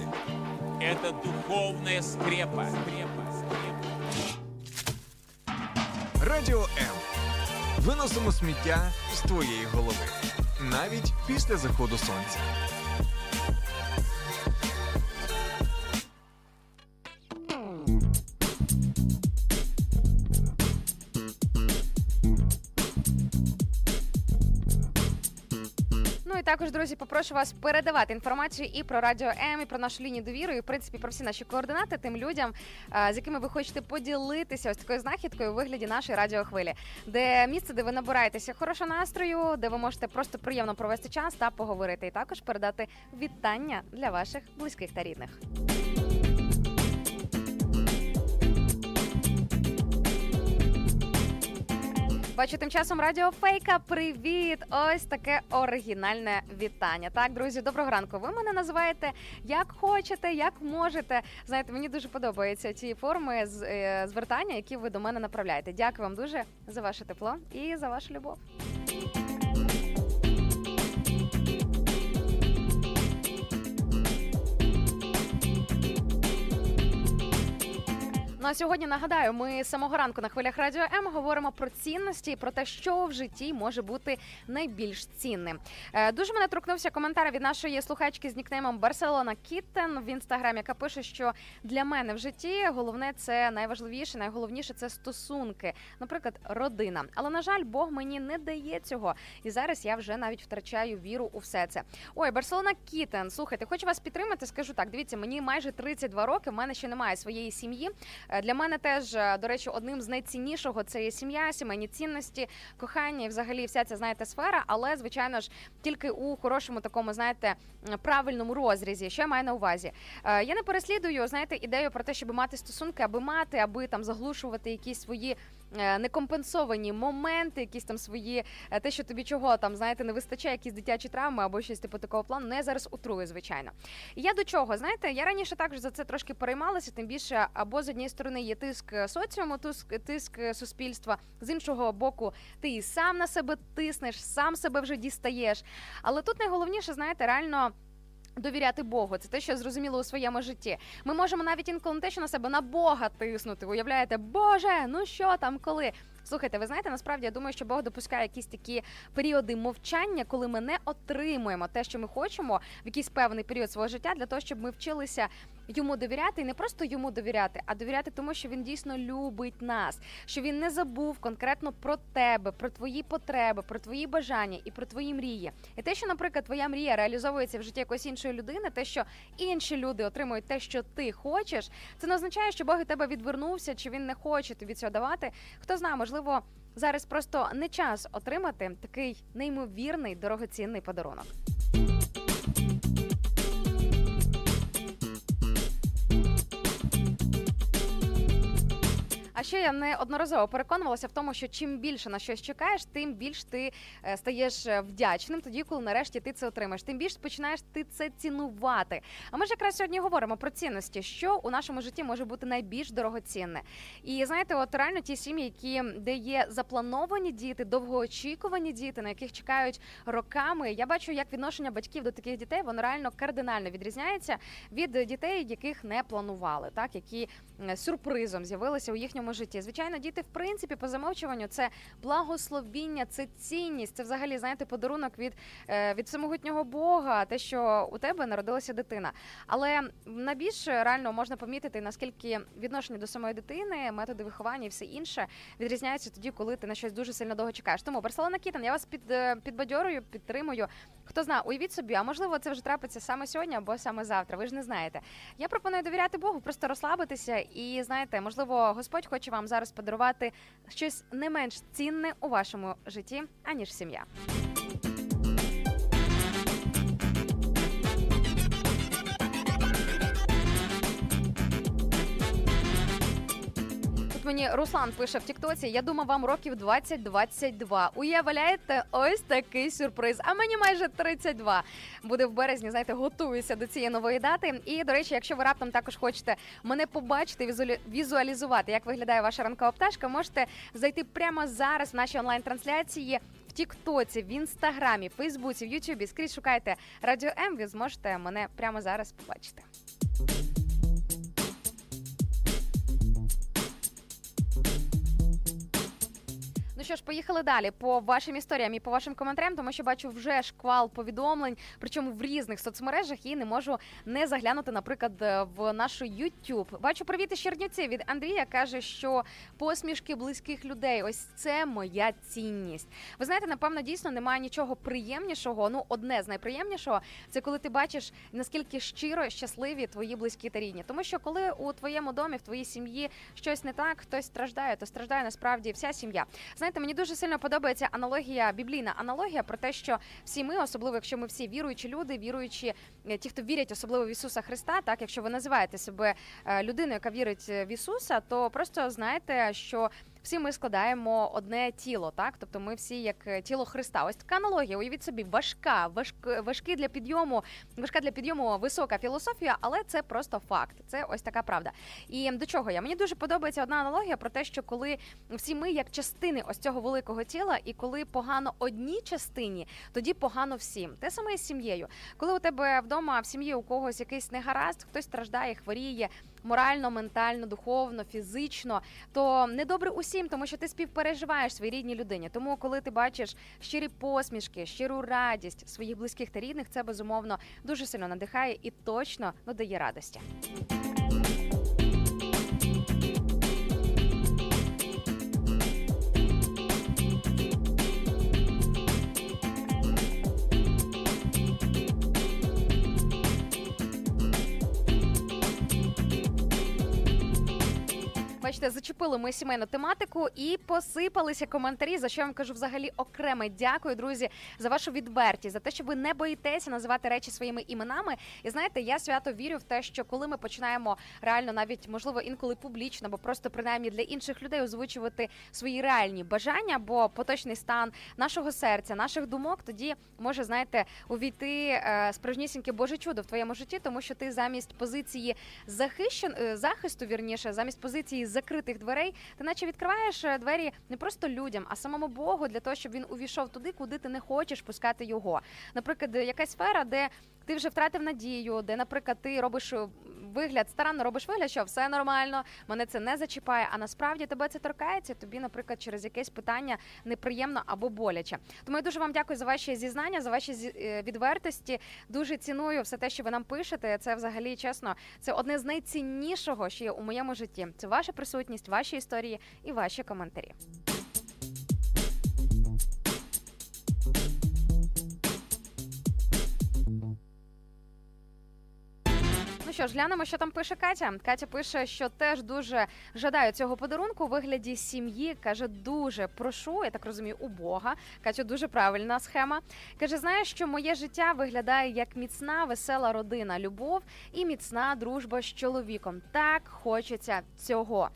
Это духовная скрепа. скрепа, скрепа. Радіо М. Виносимо сміття з твоєї голови. Навіть після заходу сонця. Також, друзі, попрошу вас передавати інформацію і про радіо М, і про нашу лінію довіри, і в принципі про всі наші координати тим людям, з якими ви хочете поділитися ось такою знахідкою у вигляді нашої радіохвилі, де місце, де ви набираєтеся хорошого настрою, де ви можете просто приємно провести час та поговорити, і також передати вітання для ваших близьких та рідних. Бачу, тим часом радіо Фейка. Привіт! Ось таке оригінальне вітання. Так, друзі, доброго ранку. Ви мене називаєте як хочете, як можете. Знаєте, мені дуже подобаються ті форми е, звертання, які ви до мене направляєте. Дякую вам дуже за ваше тепло і за вашу любов. Ну а сьогодні нагадаю, ми з самого ранку на хвилях радіо М говоримо про цінності і про те, що в житті може бути найбільш цінним. Е, дуже мене торкнувся коментар від нашої слухачки з нікнеймом Барселона Кіттен в інстаграмі, яка пише, що для мене в житті головне це найважливіше, найголовніше це стосунки, наприклад, родина. Але на жаль, Бог мені не дає цього. І зараз я вже навіть втрачаю віру у все це. Ой, Барселона Кітен, слухайте, хочу вас підтримати. Скажу так, дивіться, мені майже 32 роки. В мене ще немає своєї сім'ї. Е, Для мене теж, е, до речі, одним з найціннішого це є сім'я, сімейні цінності, кохання і взагалі вся ця знаєте сфера. Але звичайно ж тільки у хорошому такому, знаєте, правильному розрізі. Що я маю на увазі? Е, Я не переслідую, знаєте, ідею про те, щоб мати стосунки, аби мати, аби там заглушувати якісь свої некомпенсовані моменти, якісь там свої е, те, що тобі чого там знаєте, не вистачає, якісь дитячі травми або щось типу такого плану. Ну я зараз утрую, звичайно. Я до чого? Знаєте, я раніше також за це трошки переймалася, тим більше або з однієї сторони є тиск е, соціуму, тиск, тиск е, суспільства, з іншого боку, ти і сам на себе тиснеш, сам себе вже дістаєш. Але тут найголовніше, знаєте, реально. Довіряти Богу, це те, що зрозуміло у своєму житті. Ми можемо навіть інколи не те, що на себе на Бога тиснути. Уявляєте, Боже, ну що там, коли? Слухайте, ви знаєте, насправді я думаю, що Бог допускає якісь такі періоди мовчання, коли ми не отримуємо те, що ми хочемо в якийсь певний період свого життя, для того, щоб ми вчилися йому довіряти, і не просто йому довіряти, а довіряти тому, що він дійсно любить нас, що він не забув конкретно про тебе, про твої потреби, про твої бажання і про твої мрії. І те, що, наприклад, твоя мрія реалізовується в житті якоїсь іншої людини, те, що інші люди отримують те, що ти хочеш, це не означає, що Бог від тебе відвернувся, чи він не хоче тобі цього давати. Хто знає, можливо, зараз просто не час отримати такий неймовірний дорогоцінний подарунок. А ще я неодноразово переконувалася в тому, що чим більше на щось чекаєш, тим більш ти е, стаєш е, вдячним, тоді коли нарешті ти це отримаєш. Тим більш починаєш ти це цінувати. А ми ж якраз сьогодні говоримо про цінності, що у нашому житті може бути найбільш дорогоцінне. І знаєте, от реально ті сім'ї, які де є заплановані діти, довгоочікувані діти, на яких чекають роками. Я бачу, як відношення батьків до таких дітей воно реально кардинально відрізняється від дітей, яких не планували, так які сюрпризом з'явилися у їхньому житті. Звичайно, діти, в принципі, по замовчуванню це благословіння, це цінність, це взагалі знаєте подарунок від, е, від всемогутнього Бога, те, що у тебе народилася дитина. Але найбільше реально можна помітити, наскільки відношення до самої дитини, методи виховання і все інше відрізняються тоді, коли ти на щось дуже сильно довго чекаєш. Тому Барселона Кітан, я вас під, е, підбадьорую, підтримую. Хто знає, уявіть собі, а можливо, це вже трапиться саме сьогодні або саме завтра. Ви ж не знаєте. Я пропоную довіряти Богу, просто розслабитися, і знаєте, можливо, Господь хоче вам зараз подарувати щось не менш цінне у вашому житті, аніж сім'я. Тут мені Руслан пише в Тіктоці. Я думав, вам років 20-22. Уявляєте, ось такий сюрприз. А мені майже 32. Буде в березні. Знаєте, готуюся до цієї нової дати. І до речі, якщо ви раптом також хочете мене побачити, візуалі- візуалізувати, як виглядає ваша ранкова пташка, можете зайти прямо зараз в наші онлайн-трансляції. В Тіктоці, в інстаграмі, Фейсбуці, в Ютубі скрізь шукайте Радіо М. Ви зможете мене прямо зараз побачити. Ну що ж, поїхали далі по вашим історіям і по вашим коментарям, тому що бачу вже шквал повідомлень, причому в різних соцмережах і не можу не заглянути, наприклад, е, в нашу YouTube. Бачу привіт із Чернівці від Андрія. каже, що посмішки близьких людей ось це моя цінність. Ви знаєте, напевно, дійсно немає нічого приємнішого. Ну, одне з найприємнішого це коли ти бачиш наскільки щиро щасливі твої близькі та рідні. Тому що коли у твоєму домі, в твоїй сім'ї щось не так, хтось страждає, то страждає насправді вся сім'я. Знаєте, мені дуже сильно подобається аналогія, біблійна аналогія про те, що всі ми, особливо якщо ми всі віруючі люди, віруючі, е, ті, хто вірять особливо в Ісуса Христа, так якщо ви називаєте себе е, людиною, яка вірить в Ісуса, то просто знаєте, що всі ми складаємо одне тіло, так тобто ми всі як е, тіло Христа. Ось така аналогія. Уявіть собі, важка, важк, важкий для підйому, важка для підйому висока філософія, але це просто факт. Це ось така правда. І до чого я? Мені дуже подобається одна аналогія про те, що коли всі ми як частини ось цього великого тіла, і коли погано одній частині, тоді погано всім. Те саме з сім'єю. Коли у тебе вдома в сім'ї у когось якийсь негаразд, хтось страждає, хворіє, морально, ментально, духовно, фізично, то недобре усім, тому що ти співпереживаєш своїй рідній людині. Тому, коли ти бачиш щирі посмішки, щиру радість своїх близьких та рідних, це безумовно дуже сильно надихає і точно додає радості. Бачите, зачепили ми сімейну тематику і посипалися коментарі. За що я вам кажу взагалі окреме дякую, друзі, за вашу відвертість, за те, що ви не боїтеся називати речі своїми іменами. І знаєте, я свято вірю в те, що коли ми починаємо реально, навіть можливо інколи публічно, або просто принаймні для інших людей озвучувати свої реальні бажання, бо поточний стан нашого серця, наших думок, тоді може знаєте увійти е, справжнісіньке Боже чудо в твоєму житті, тому що ти замість позиції захищен е, захисту, вірніше, замість позиції закритих дверей, ти наче відкриваєш е, двері не просто людям, а самому Богу для того, щоб він увійшов туди, куди ти не хочеш пускати його. Наприклад, якась сфера, де ти вже втратив надію, де, наприклад, ти робиш е, вигляд, старанно робиш вигляд, що все нормально, мене це не зачіпає. А насправді тебе це торкається. Тобі, наприклад, через якесь питання неприємно або боляче. Тому я дуже вам дякую за ваші зізнання, за ваші е, відвертості. Дуже ціную все те, що ви нам пишете. Це взагалі чесно, це одне з найціннішого, що є у моєму житті. Це ваша присутність, ваші історії і ваші коментарі. Ну що ж, глянемо, що там пише Катя. Катя пише, що теж дуже жадаю цього подарунку у вигляді сім'ї. Каже, дуже прошу, я так розумію, у Бога. Катя, дуже правильна схема. Каже, знаєш, що моє життя виглядає як міцна, весела родина, любов і міцна дружба з чоловіком. Так хочеться цього.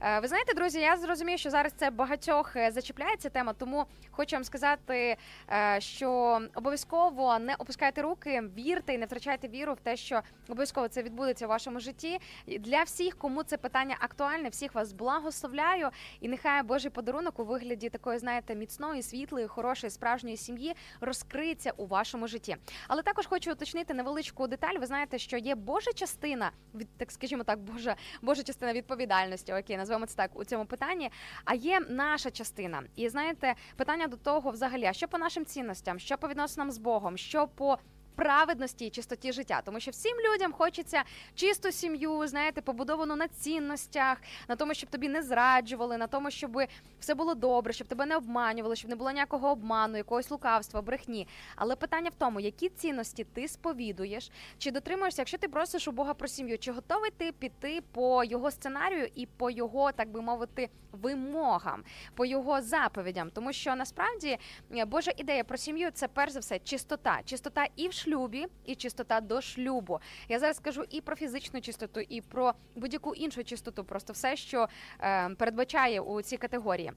Е, Ви знаєте, друзі, я зрозумію, що зараз це багатьох е, зачіпляє ця тема, тому хочу вам сказати, е, що обов'язково не опускайте руки, вірте і не втрачайте віру в те, що обов'язково це відбудеться в вашому житті. Для всіх, кому це питання актуальне, всіх вас благословляю. І нехай Божий подарунок у вигляді такої, знаєте, міцної, світлої, хорошої, справжньої сім'ї розкриється у вашому житті. Але також хочу уточнити невеличку деталь. Ви знаєте, що є Божа частина, від так скажімо так, Божа, Божа частина відповідальності, окей, назвемо це так у цьому питанні. А є наша частина. І знаєте, питання до того, взагалі, а що по нашим цінностям, що по відносинам з Богом, що по праведності і чистоті життя, тому що всім людям хочеться чисту сім'ю, знаєте, побудовану на цінностях, на тому, щоб тобі не зраджували, на тому, щоб все було добре, щоб тебе не обманювали, щоб не було ніякого обману, якогось лукавства, брехні. Але питання в тому, які цінності ти сповідуєш, чи дотримуєшся, якщо ти просиш у Бога про сім'ю, чи готовий ти піти по його сценарію і по його, так би мовити, вимогам, по його заповідям, тому що насправді е, Божа ідея про сім'ю це перш за все чистота, чистота і в шлюбі, і чистота до шлюбу. Я зараз скажу і про фізичну чистоту, і про будь-яку іншу чистоту, просто все, що е, передбачає у цій категорії.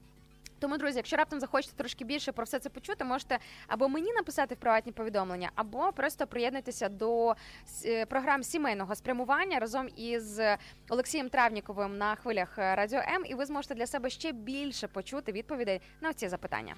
Тому, друзі, якщо раптом захочете трошки більше про все це почути, можете або мені написати в приватні повідомлення, або просто приєднатися до е, програм сімейного спрямування разом із Олексієм Травніковим на хвилях Радіо М, і ви зможете для себе ще більше почути відповідей на ці запитання.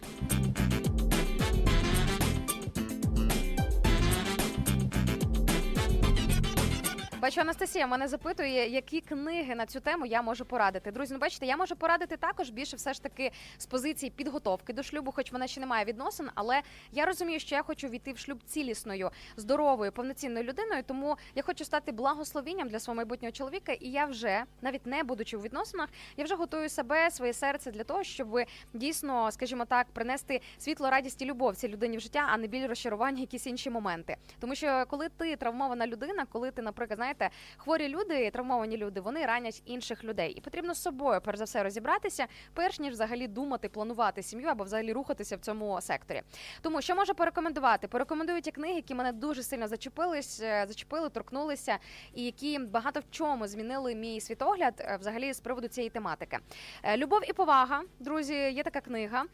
Бачу, Анастасія мене запитує, які книги на цю тему я можу порадити. Друзі, ну бачите, я можу порадити також більше все ж таки з позиції підготовки до шлюбу, хоч вона ще не має відносин, але я розумію, що я хочу війти в шлюб цілісною, здоровою, повноцінною людиною. Тому я хочу стати благословінням для свого майбутнього чоловіка. І я вже, навіть не будучи у відносинах, я вже готую себе, своє серце для того, щоб дійсно, скажімо так, принести світло, радість і любов цій людині в життя, а не біль розчарування, якісь інші моменти. Тому що коли ти травмована людина, коли ти, наприклад, знаєте, хворі люди, травмовані люди, вони ранять інших людей, і потрібно з собою перш за все розібратися, перш ніж взагалі думати, планувати сім'ю або взагалі рухатися в цьому секторі. Тому що можу порекомендувати? Порекомендую ті книги, які мене дуже сильно зачепились, е, зачепили, торкнулися, і які багато в чому змінили мій світогляд е, взагалі з приводу цієї тематики. Е, Любов і повага, друзі, є така книга.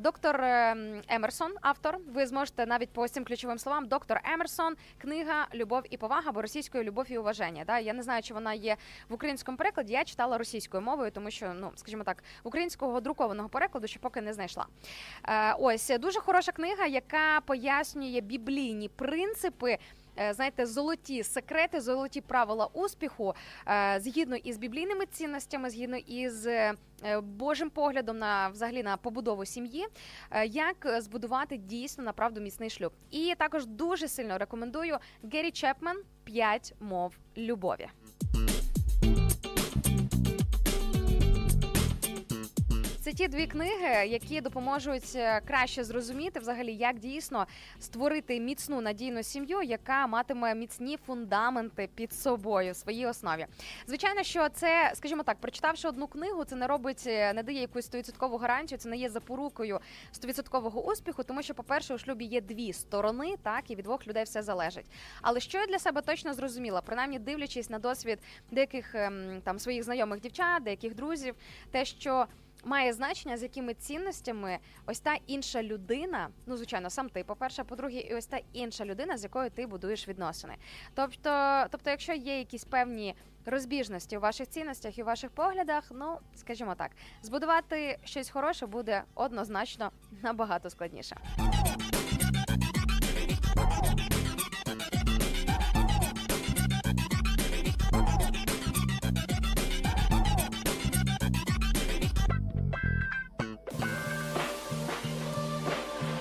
Доктор Емерсон, автор. Ви зможете навіть по цим ключовим словам. Доктор Емерсон, книга Любов і повага або російською любов і уваження. Да? Я не знаю, чи вона є в українському перекладі. Я читала російською мовою, тому що, ну скажімо так, українського друкованого перекладу ще поки не знайшла. Е, Ось дуже хороша книга, яка пояснює біблійні принципи знаєте, золоті секрети, золоті правила успіху, е, згідно із біблійними цінностями, згідно із е, е, Божим поглядом на взагалі на побудову сім'ї, е, як е, збудувати дійсно направду міцний шлюб. І також дуже сильно рекомендую Гері Чепмен «П'ять мов любові. Це ті дві книги, які допоможуть е, краще зрозуміти взагалі, як дійсно створити міцну надійну сім'ю, яка матиме міцні фундаменти під собою в своїй основі. Звичайно, що це, скажімо так, прочитавши одну книгу, це не робить, е, не дає якусь стовідсоткову гарантію, це не є запорукою стовідсоткового успіху, тому що, по-перше, у шлюбі є дві сторони, так і від двох людей все залежить. Але що я для себе точно зрозуміла, принаймні дивлячись на досвід деяких ем, там своїх знайомих дівчат, деяких друзів, те, що має значення, з якими цінностями ось та інша людина, ну звичайно, сам ти, по-перше, по-друге, і ось та інша людина, з якою ти будуєш відносини. Тобто, тобто, якщо є якісь певні розбіжності у ваших цінностях і у ваших поглядах, ну скажімо так, збудувати щось хороше буде однозначно набагато складніше.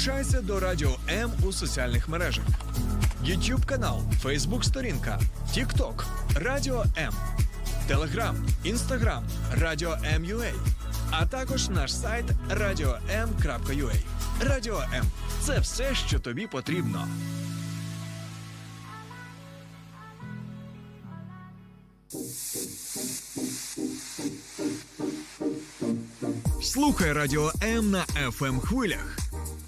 Долучайся до Радіо М у соціальних мережах: YouTube канал, Facebook сторінка, TikTok, Радіо М, Telegram, Instagram, Радіо М.UA, а також наш сайт radio.m.ua. Радіо М це все, що тобі потрібно. Слухай Радіо М на fm хвилях.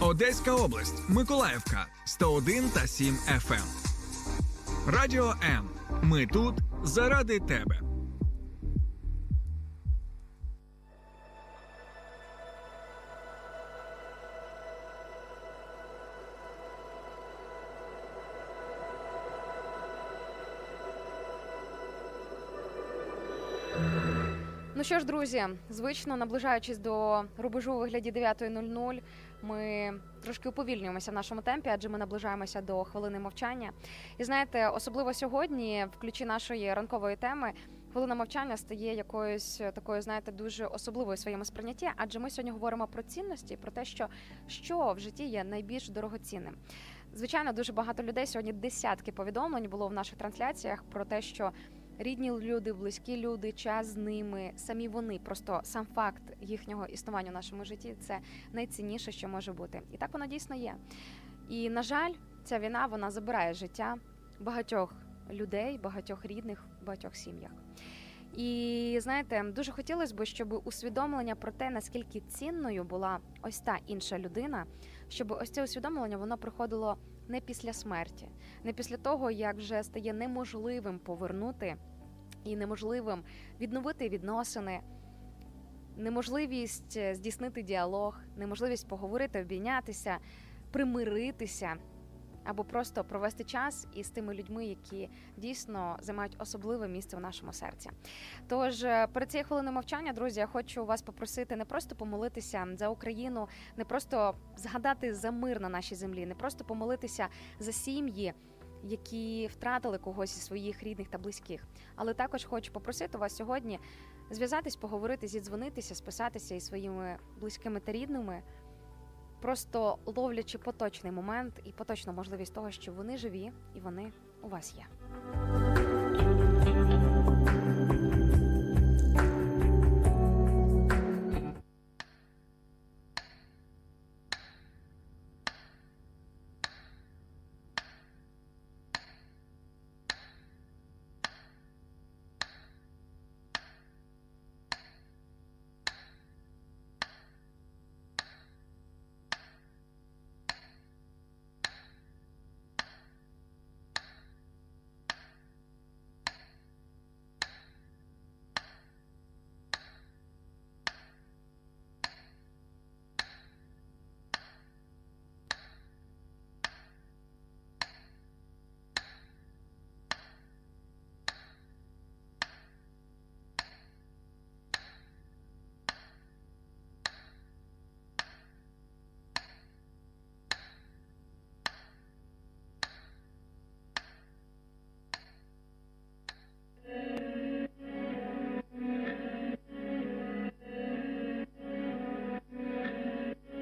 Одеська область, Миколаївка 101 та 7 FM. Радіо М. Ми тут заради тебе. Ну що ж, друзі, звично наближаючись до рубежу у вигляді 9.00, ми трошки уповільнюємося в нашому темпі, адже ми наближаємося до хвилини мовчання. І знаєте, особливо сьогодні, в ключі нашої ранкової теми, хвилина мовчання стає якоюсь такою, знаєте, дуже особливою в своєму сприйнятті, адже ми сьогодні говоримо про цінності, про те, що, що в житті є найбільш дорогоцінним. Звичайно, дуже багато людей сьогодні десятки повідомлень було в наших трансляціях про те, що рідні люди, близькі люди, час з ними, самі вони, просто сам факт їхнього існування в нашому житті це найцінніше, що може бути. І так воно дійсно є. І на жаль, ця війна вона забирає життя багатьох людей, багатьох рідних, багатьох сім'ях. І знаєте, дуже хотілося б, щоб усвідомлення про те, наскільки цінною була ось та інша людина, щоб ось це усвідомлення воно приходило не після смерті, не після того, як вже стає неможливим повернути і неможливим відновити відносини, неможливість е, здійснити діалог, неможливість поговорити, обійнятися, примиритися. Або просто провести час із тими людьми, які дійсно займають особливе місце в нашому серці. Тож е, перед цією хвилиною мовчання, друзі, я хочу вас попросити не просто помолитися за Україну, не просто згадати за мир на нашій землі, не просто помолитися за сім'ї, які втратили когось із своїх рідних та близьких. Але також хочу попросити вас сьогодні зв'язатись, поговорити, зідзвонитися, списатися із своїми близькими та рідними, просто ловлячи поточний момент і поточну можливість того, що вони живі і вони у вас є.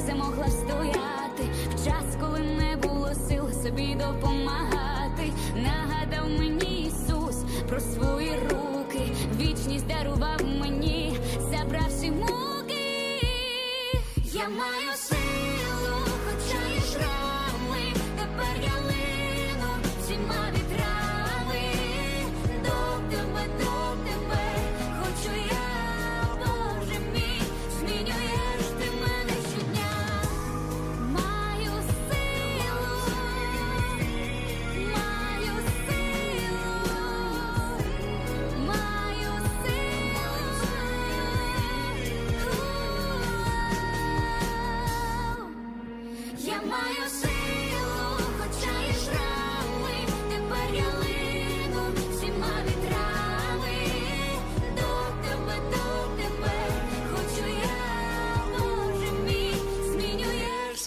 ж замогла встояти. В час, коли не було сил собі допомагати, нагадав мені Ісус про свої руки, вічність дарував мені, забравши муки. Я маю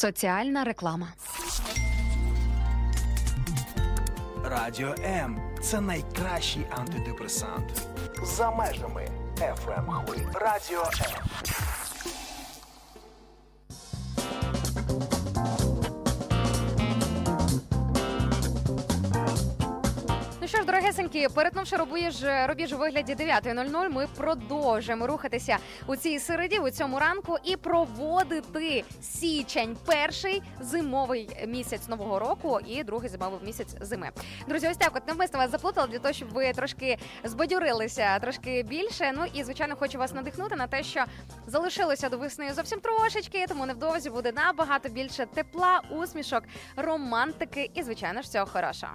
Соціальна реклама. Радіо М це найкращий антидепресант. За межами fm хвилі Радіо М. Дорогесенькі, перетнувши рубіж, рубіж у вигляді 9.00, ми продовжуємо рухатися у цій середі, у цьому ранку і проводити січень, перший зимовий місяць нового року і другий зимовий місяць зими. Друзі, ось так от навмисно вас заплутала для того, щоб ви трошки збадьорилися трошки більше. Ну і звичайно, хочу вас надихнути на те, що залишилося до весни зовсім трошечки, тому невдовзі буде набагато більше тепла, усмішок, романтики і, звичайно ж, всього хорошого.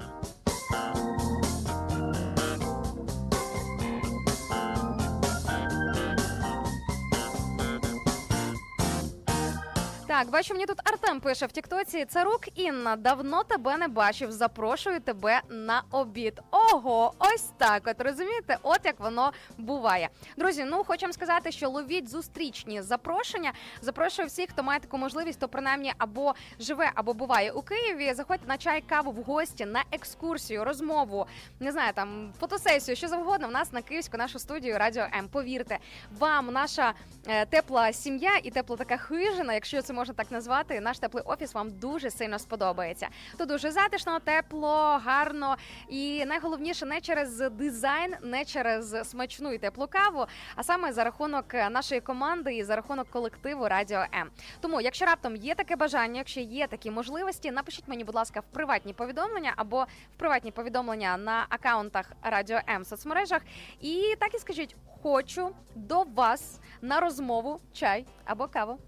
Так, бачу, мені тут Артем пише в Тіктоці. Царук Інна, давно тебе не бачив. Запрошую тебе на обід. Ого, ось так. От розумієте, от як воно буває. Друзі, ну хочемо сказати, що ловіть зустрічні запрошення. Запрошую всіх, хто має таку можливість, то принаймні або живе, або буває у Києві. Заходьте на чай, каву в гості, на екскурсію, розмову, не знаю, там фотосесію, що завгодно. В нас на київську нашу студію Радіо М. Повірте, вам наша е, тепла сім'я і тепла така хижина, якщо це можна так назвати, наш теплий офіс вам дуже сильно сподобається. Тут дуже затишно, тепло, гарно і найголовніше не через дизайн, не через смачну і теплу каву, а саме за рахунок нашої команди і за рахунок колективу Радіо М. Тому, якщо раптом є таке бажання, якщо є такі можливості, напишіть мені, будь ласка, в приватні повідомлення або в приватні повідомлення на акаунтах Радіо М в соцмережах. І так і скажіть: хочу до вас на розмову чай або каву.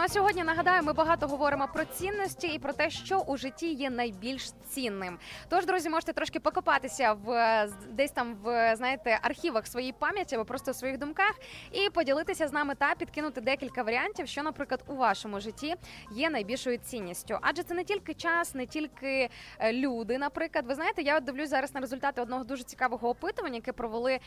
Ну а сьогодні нагадаю, ми багато говоримо про цінності і про те, що у житті є найбільш цінним. Тож, друзі, можете трошки покопатися в е, десь там в знаєте архівах своєї пам'яті або просто в своїх думках і поділитися з нами та підкинути декілька варіантів, що, наприклад, у вашому житті є найбільшою цінністю. Адже це не тільки час, не тільки е, люди. Наприклад, ви знаєте, я от дивлюсь зараз на результати одного дуже цікавого опитування, яке провели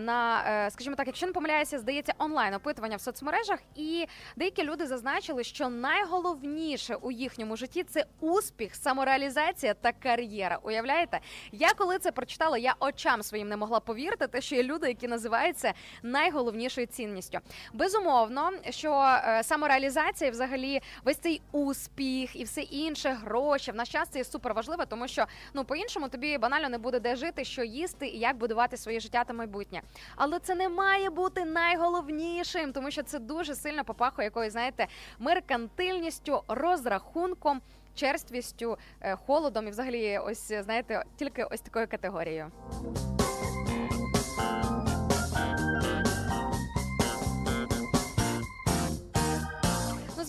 на, е, скажімо так, якщо не помиляюся, здається, онлайн опитування в соцмережах, і деякі люди зазначили, що найголовніше у їхньому житті це успіх, самореалізація та кар'єра. Уявляєте? Я коли це прочитала, я очам своїм не могла повірити, те, що є люди, які називаються найголовнішою цінністю. Безумовно, що е, самореалізація, взагалі, весь цей успіх і все інше, гроші в наш час це є супер важливо, тому що ну по-іншому тобі банально не буде де жити, що їсти і як будувати своє життя та майбутнє. Але це не має бути найголовнішим, тому що це дуже сильно попахує якоюсь, знаєте, меркантильністю, розрахунком. Черствістю, е, холодом і взагалі, ось знаєте, тільки ось такою категорією.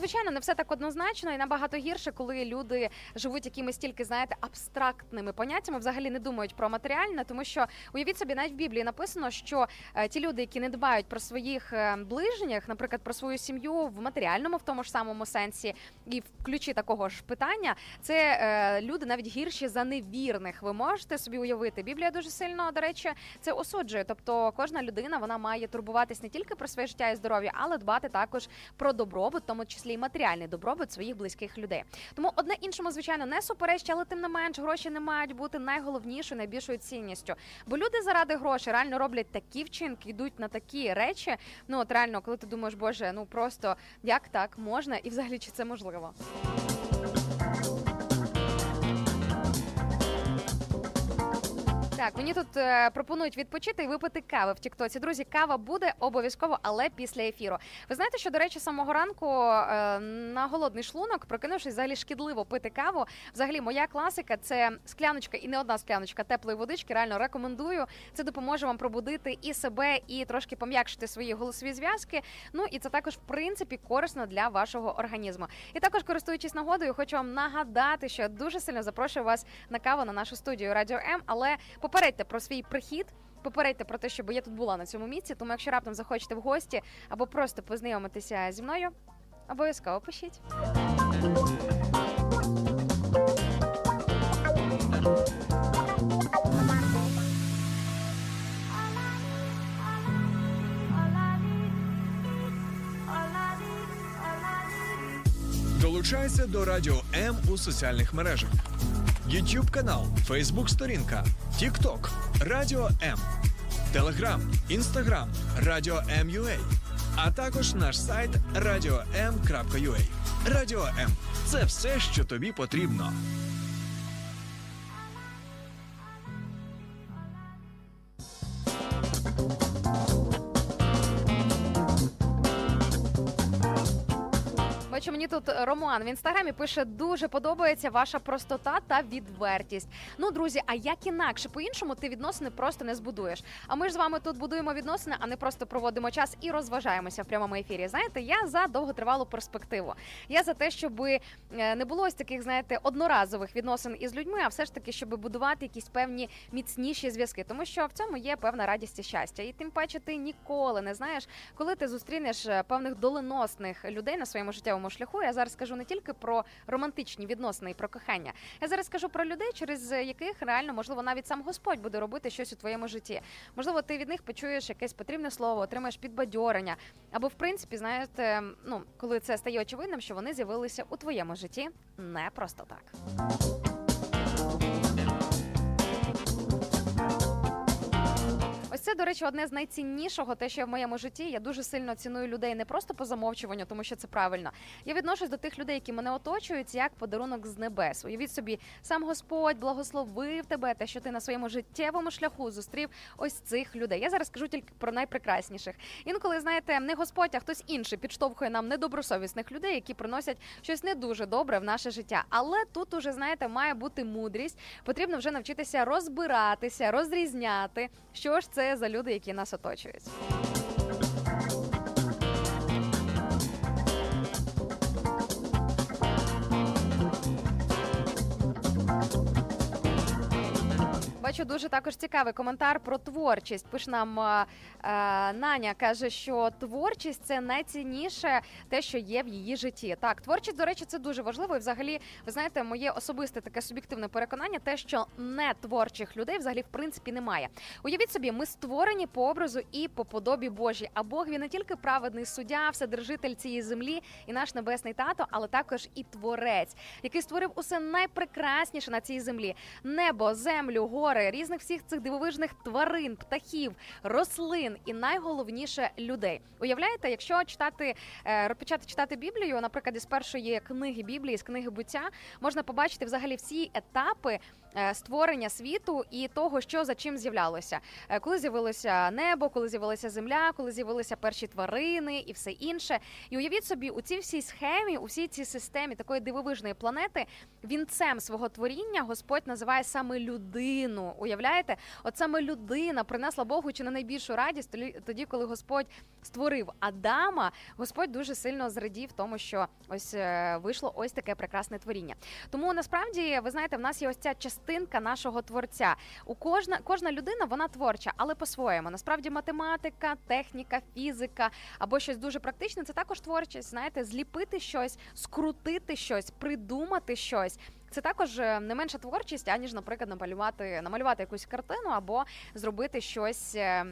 Звичайно, не все так однозначно і набагато гірше, коли люди живуть якимись тільки, знаєте, абстрактними поняттями, взагалі не думають про матеріальне, тому що уявіть собі, навіть в Біблії написано, що е, ті люди, які не дбають про своїх е, ближніх, наприклад, про свою сім'ю в матеріальному, в тому ж самому сенсі, і в ключі такого ж питання, це е, люди навіть гірші за невірних. Ви можете собі уявити. Біблія дуже сильно, до речі, це осуджує. Тобто, кожна людина вона має турбуватись не тільки про своє життя і здоров'я, але дбати також про добробут, в тому числі і матеріальний добробут своїх близьких людей. Тому одне іншому, звичайно, не суперечить, але тим не менш гроші не мають бути найголовнішою, найбільшою цінністю. Бо люди заради грошей реально роблять такі вчинки, йдуть на такі речі. Ну от реально, коли ти думаєш, боже, ну просто як так можна, і взагалі чи це можливо? Так, мені тут е, пропонують відпочити і випити кави в Тіктоці. Друзі, кава буде обов'язково, але після ефіру. Ви знаєте, що до речі, самого ранку е, на голодний шлунок, прокинувшись, взагалі шкідливо пити каву. Взагалі, моя класика це скляночка і не одна скляночка теплої водички. Реально рекомендую. Це допоможе вам пробудити і себе, і трошки пом'якшити свої голосові зв'язки. Ну і це також в принципі корисно для вашого організму. І також користуючись нагодою, хочу вам нагадати, що я дуже сильно запрошую вас на каву на нашу студію Радіо М. Але попередьте про свій прихід. Попередьте про те, щоб я тут була на цьому місці. Тому, якщо раптом захочете в гості або просто познайомитися зі мною, обов'язково пишіть. Долучайся до Радіо М у соціальних мережах: YouTube канал, Facebook сторінка, TikTok, Радіо М, Телеграм, Інстаграм, Радіо М.Ю.А. а також наш сайт radio.m.ua. Радіо М це все, що тобі потрібно. Мені тут Роман в інстаграмі пише: дуже подобається ваша простота та відвертість. Ну, друзі, а як інакше по-іншому ти відносини просто не збудуєш. А ми ж з вами тут будуємо відносини, а не просто проводимо час і розважаємося в прямому ефірі. Знаєте, я за довготривалу перспективу. Я за те, щоб не було ось таких, знаєте, одноразових відносин із людьми, а все ж таки, щоб будувати якісь певні міцніші зв'язки, тому що в цьому є певна радість і щастя. І тим паче ти ніколи не знаєш, коли ти зустрінеш е, певних доленосних людей на своєму життєвому шляху. Я зараз кажу не тільки про романтичні відносини і про кохання. Я зараз кажу про людей, через яких реально можливо навіть сам Господь буде робити щось у твоєму житті. Можливо, ти від них почуєш якесь потрібне слово, отримаєш підбадьорення. Або, в принципі, знаєте, ну коли це стає очевидним, що вони з'явилися у твоєму житті не просто так. Це, до речі, одне з найціннішого, те, що я в моєму житті. Я дуже сильно ціную людей не просто по замовчуванню, тому що це правильно. Я відношусь до тих людей, які мене оточують, як подарунок з небес. Уявіть собі, сам Господь благословив тебе, те, що ти на своєму життєвому шляху зустрів ось цих людей. Я зараз кажу тільки про найпрекрасніших. Інколи знаєте, не Господь, а хтось інший підштовхує нам недобросовісних людей, які приносять щось не дуже добре в наше життя. Але тут уже знаєте, має бути мудрість. Потрібно вже навчитися розбиратися, розрізняти, що ж це за люди, які нас оточують. Бачу дуже також цікавий коментар про творчість. Пише нам е, е, Наня каже, що творчість це найцінніше те, що є в її житті. Так, творчість, до речі, це дуже важливо. І взагалі, ви знаєте, моє особисте таке суб'єктивне переконання, те, що не творчих людей взагалі в принципі немає. Уявіть собі, ми створені по образу і по подобі Божій. А Бог він не тільки праведний суддя, вседержитель цієї землі і наш небесний тато, але також і творець, який створив усе найпрекрасніше на цій землі: небо, землю, гори, різних всіх цих дивовижних тварин, птахів, рослин і найголовніше людей. Уявляєте, якщо читати е, почати читати Біблію, наприклад, із першої книги Біблії, з книги буття, можна побачити взагалі всі етапи створення світу і того, що за чим з'являлося, Е, коли з'явилося небо, коли з'явилася земля, коли з'явилися перші тварини і все інше. І уявіть собі, у цій всій схемі, у всій цій системі такої дивовижної планети, вінцем свого творіння Господь називає саме людину. Уявляєте, от саме людина принесла Богу чи не найбільшу радість тоді- коли Господь створив Адама. Господь дуже сильно зрадів тому, що ось е, вийшло ось таке прекрасне творіння. Тому насправді ви знаєте, в нас є ось ця частинка нашого творця. У кожна кожна людина вона творча, але по-своєму. Насправді математика, техніка, фізика або щось дуже практичне це також творчість. Знаєте, зліпити щось, скрутити щось, придумати щось. Це також е, не менша творчість, аніж, наприклад, намалювати, намалювати якусь картину або зробити щось е, е,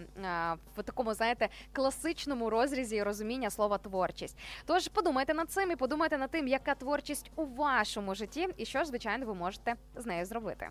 в такому, знаєте, класичному розрізі і розуміння слова творчість. Тож подумайте над цим і подумайте над тим, яка творчість у вашому житті, і що звичайно, ви можете з нею зробити.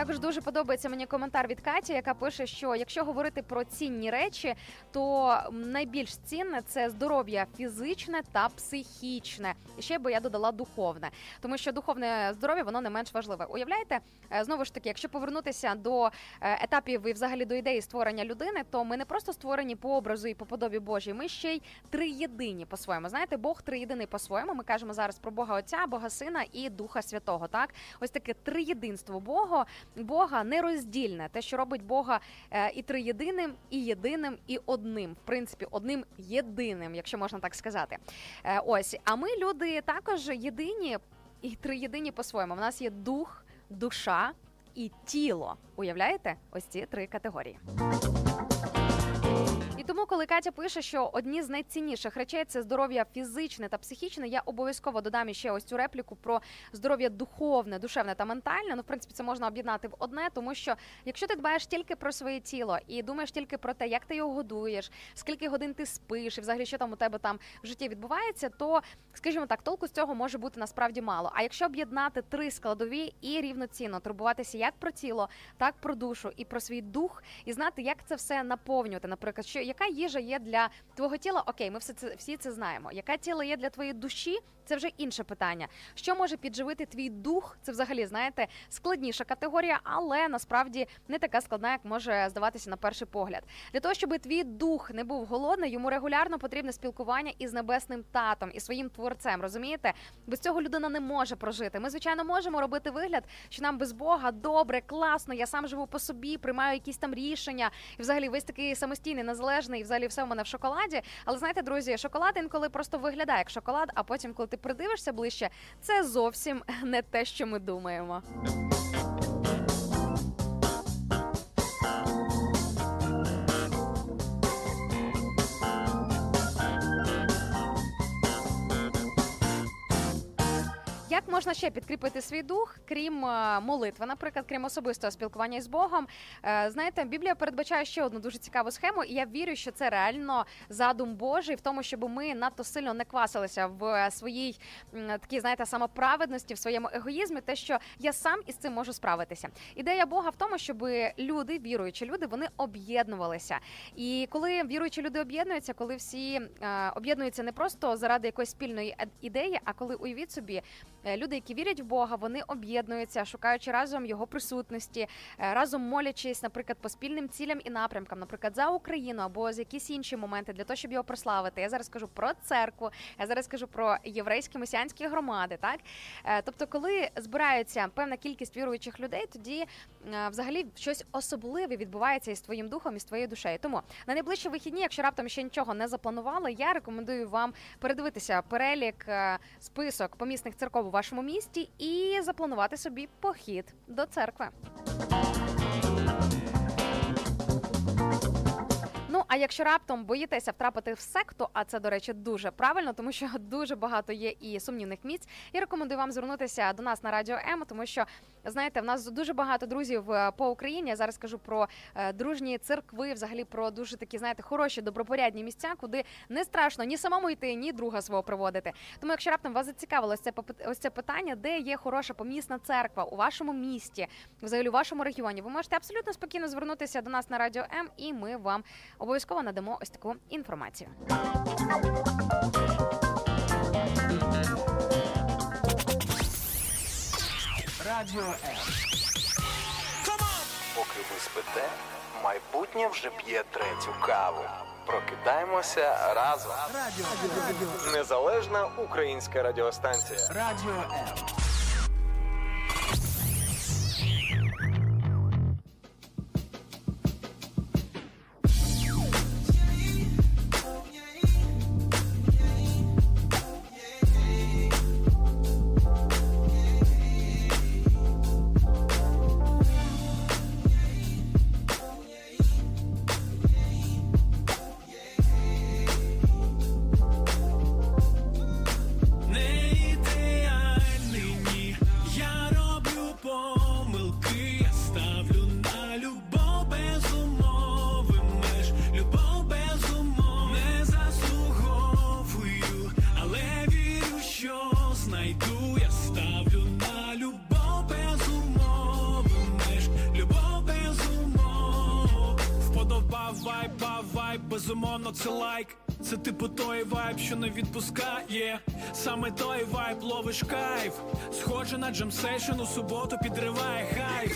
Також дуже подобається мені коментар від Каті, яка пише, що якщо говорити про цінні речі, то найбільш цінне це здоров'я фізичне та психічне. Ще би я додала духовне, тому що духовне здоров'я воно не менш важливе. Уявляєте, Е, знову ж таки, якщо повернутися до е, етапів і взагалі до ідеї створення людини, то ми не просто створені по образу і по подобі Божій, ми ще й триєдині по-своєму. Знаєте, Бог триєдиний по-своєму. Ми кажемо зараз про Бога Отця, Бога Сина і Духа Святого. Так, ось таке триєдинство Бога, Бога нероздільне, те, що робить Бога е, і триєдиним, і єдиним, і одним, в принципі, одним єдиним, якщо можна так сказати. Е, Ось, а ми люди також єдині і триєдині по-своєму. В нас є дух, душа і тіло. Уявляєте? Ось ці три категорії. І тому, коли Катя пише, що одні з найцінніших речей це здоров'я фізичне та психічне, я обов'язково додам ще ось цю репліку про здоров'я духовне, душевне та ментальне. Ну, в принципі, це можна об'єднати в одне, тому що якщо ти дбаєш тільки про своє тіло і думаєш тільки про те, як ти його годуєш, скільки годин ти спиш, і взагалі що там у тебе там в житті відбувається, то скажімо так, толку з цього може бути насправді мало. А якщо об'єднати три складові і рівноцінно турбуватися як про тіло, так про душу і про свій дух, і знати, як це все наповнювати. Наприклад, що яка їжа є для твого тіла? Окей, ми все це всі це знаємо. Яка тіло є для твоєї душі? Це вже інше питання. Що може підживити твій дух? Це взагалі знаєте складніша категорія, але насправді не така складна, як може здаватися на перший погляд. Для того, щоб твій дух не був голодний, йому регулярно потрібне спілкування із небесним татом і своїм творцем. Розумієте? Без цього людина не може прожити. Ми, звичайно, можемо робити вигляд, що нам без Бога добре, класно. Я сам живу по собі, приймаю якісь там рішення, і взагалі весь такий самостійний, незалежний, і взагалі все в мене в шоколаді. Але знаєте, друзі, шоколад інколи просто виглядає як шоколад, а потім, коли ти придивишся ближче, це зовсім [LAUGHS] не те, що ми думаємо. Як можна ще підкріпити свій дух, крім е, молитви, наприклад, крім особистого спілкування із Богом? Е, Знаєте, Біблія передбачає ще одну дуже цікаву схему, і я вірю, що це реально задум Божий в тому, щоб ми надто сильно не квасилися в своїй такій, знаєте, самоправедності, в своєму егоїзмі, те, що я сам із цим можу справитися. Ідея Бога в тому, щоб люди, віруючі люди, вони об'єднувалися. І коли віруючі люди об'єднуються, коли всі е, об'єднуються не просто заради якоїсь спільної ідеї, а коли уявіть собі. Е, Люди, які вірять в Бога, вони об'єднуються, шукаючи разом його присутності, е, разом молячись, наприклад, по спільним цілям і напрямкам, наприклад, за Україну або з якісь інші моменти для того, щоб його прославити. Я зараз кажу про церкву, я зараз кажу про єврейські месіанські громади. Так Е, тобто, коли збираються певна кількість віруючих людей, тоді взагалі щось особливе відбувається із твоїм духом і з твоєю душею. Тому на найближчі вихідні, якщо раптом ще нічого не запланували, я рекомендую вам передивитися перелік список помісних церков вашому місті і запланувати собі похід до церкви. А якщо раптом боїтеся втрапити в секту, а це до речі дуже правильно, тому що [LAUGHS] дуже багато є і сумнівних місць. Я рекомендую вам звернутися до нас на радіо М, тому що знаєте, в нас дуже багато друзів е, по Україні. Я зараз кажу про е, дружні церкви, взагалі про дуже такі, знаєте, хороші добропорядні місця, куди не страшно ні самому йти, ні друга свого приводити. Тому, якщо раптом вас зацікавило ось це ось це питання, де є хороша помісна церква у вашому місті, взагалі у вашому регіоні, ви можете абсолютно спокійно звернутися до нас на радіо М, і ми вам обов'язково надамо ось таку інформацію. Радіо Поки ви спите, майбутнє вже п'є третю каву. Прокидаємося разом. Радіо Незалежна українська радіостанція. Радіо М. вайб, а вайб, безумовно, це лайк. Це типу той вайб, що не відпускає. Саме той вайб ловиш кайф. Схоже на джемсейшн у суботу підриває хайп.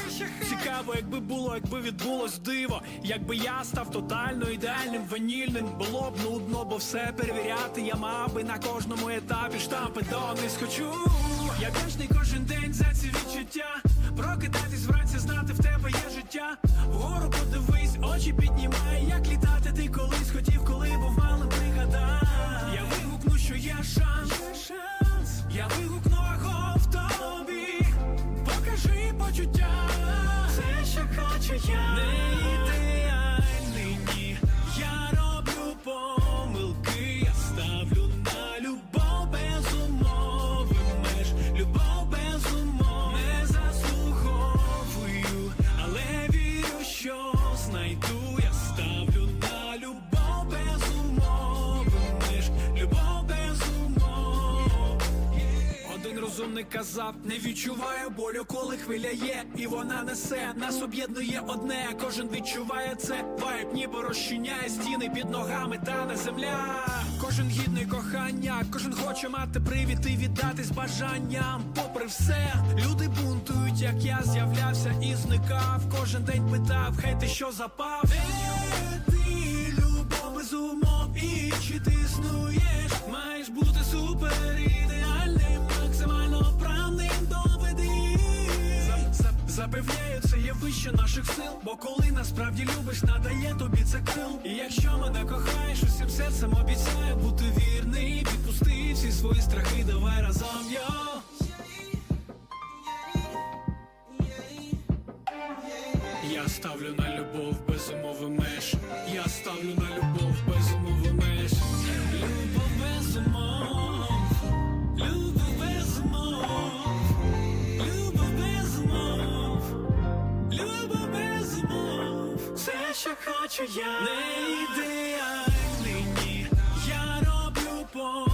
Цікаво, якби було, якби відбулось диво. Якби я став тотально ідеальним, ванільним, було б нудно, бо все перевіряти. Я мав би на кожному етапі штампи дониз хочу. Я вдячний кожен день за ці відчуття. Прокидатись вранці, знати в тебе є життя. Вгору подивись, очі піднімай, розумник казав, не відчуваю болю, коли хвиля є, і вона несе, нас об'єднує одне, кожен відчуває це. Вайб ніби розчиняє стіни під ногами, та не земля. Кожен гідний кохання, кожен хоче мати привід і віддатись бажанням. Попри все, люди бунтують, як я з'являвся і зникав. Кожен день питав, хай ти що запав. Е, ти любов без умов, і чи ти існуєш? Маєш бути супер ідеальним, Запевняю, це є вище наших сил, бо коли насправді любиш, надає тобі це крил. І якщо мене кохаєш, усім серцем обіцяю бути вірний, відпусти всі свої страхи, давай разом йо. Я ставлю на любов без умови меж. Я ставлю на любов Все, що хочу я. Не ідеальний, ні. Я роблю помилки.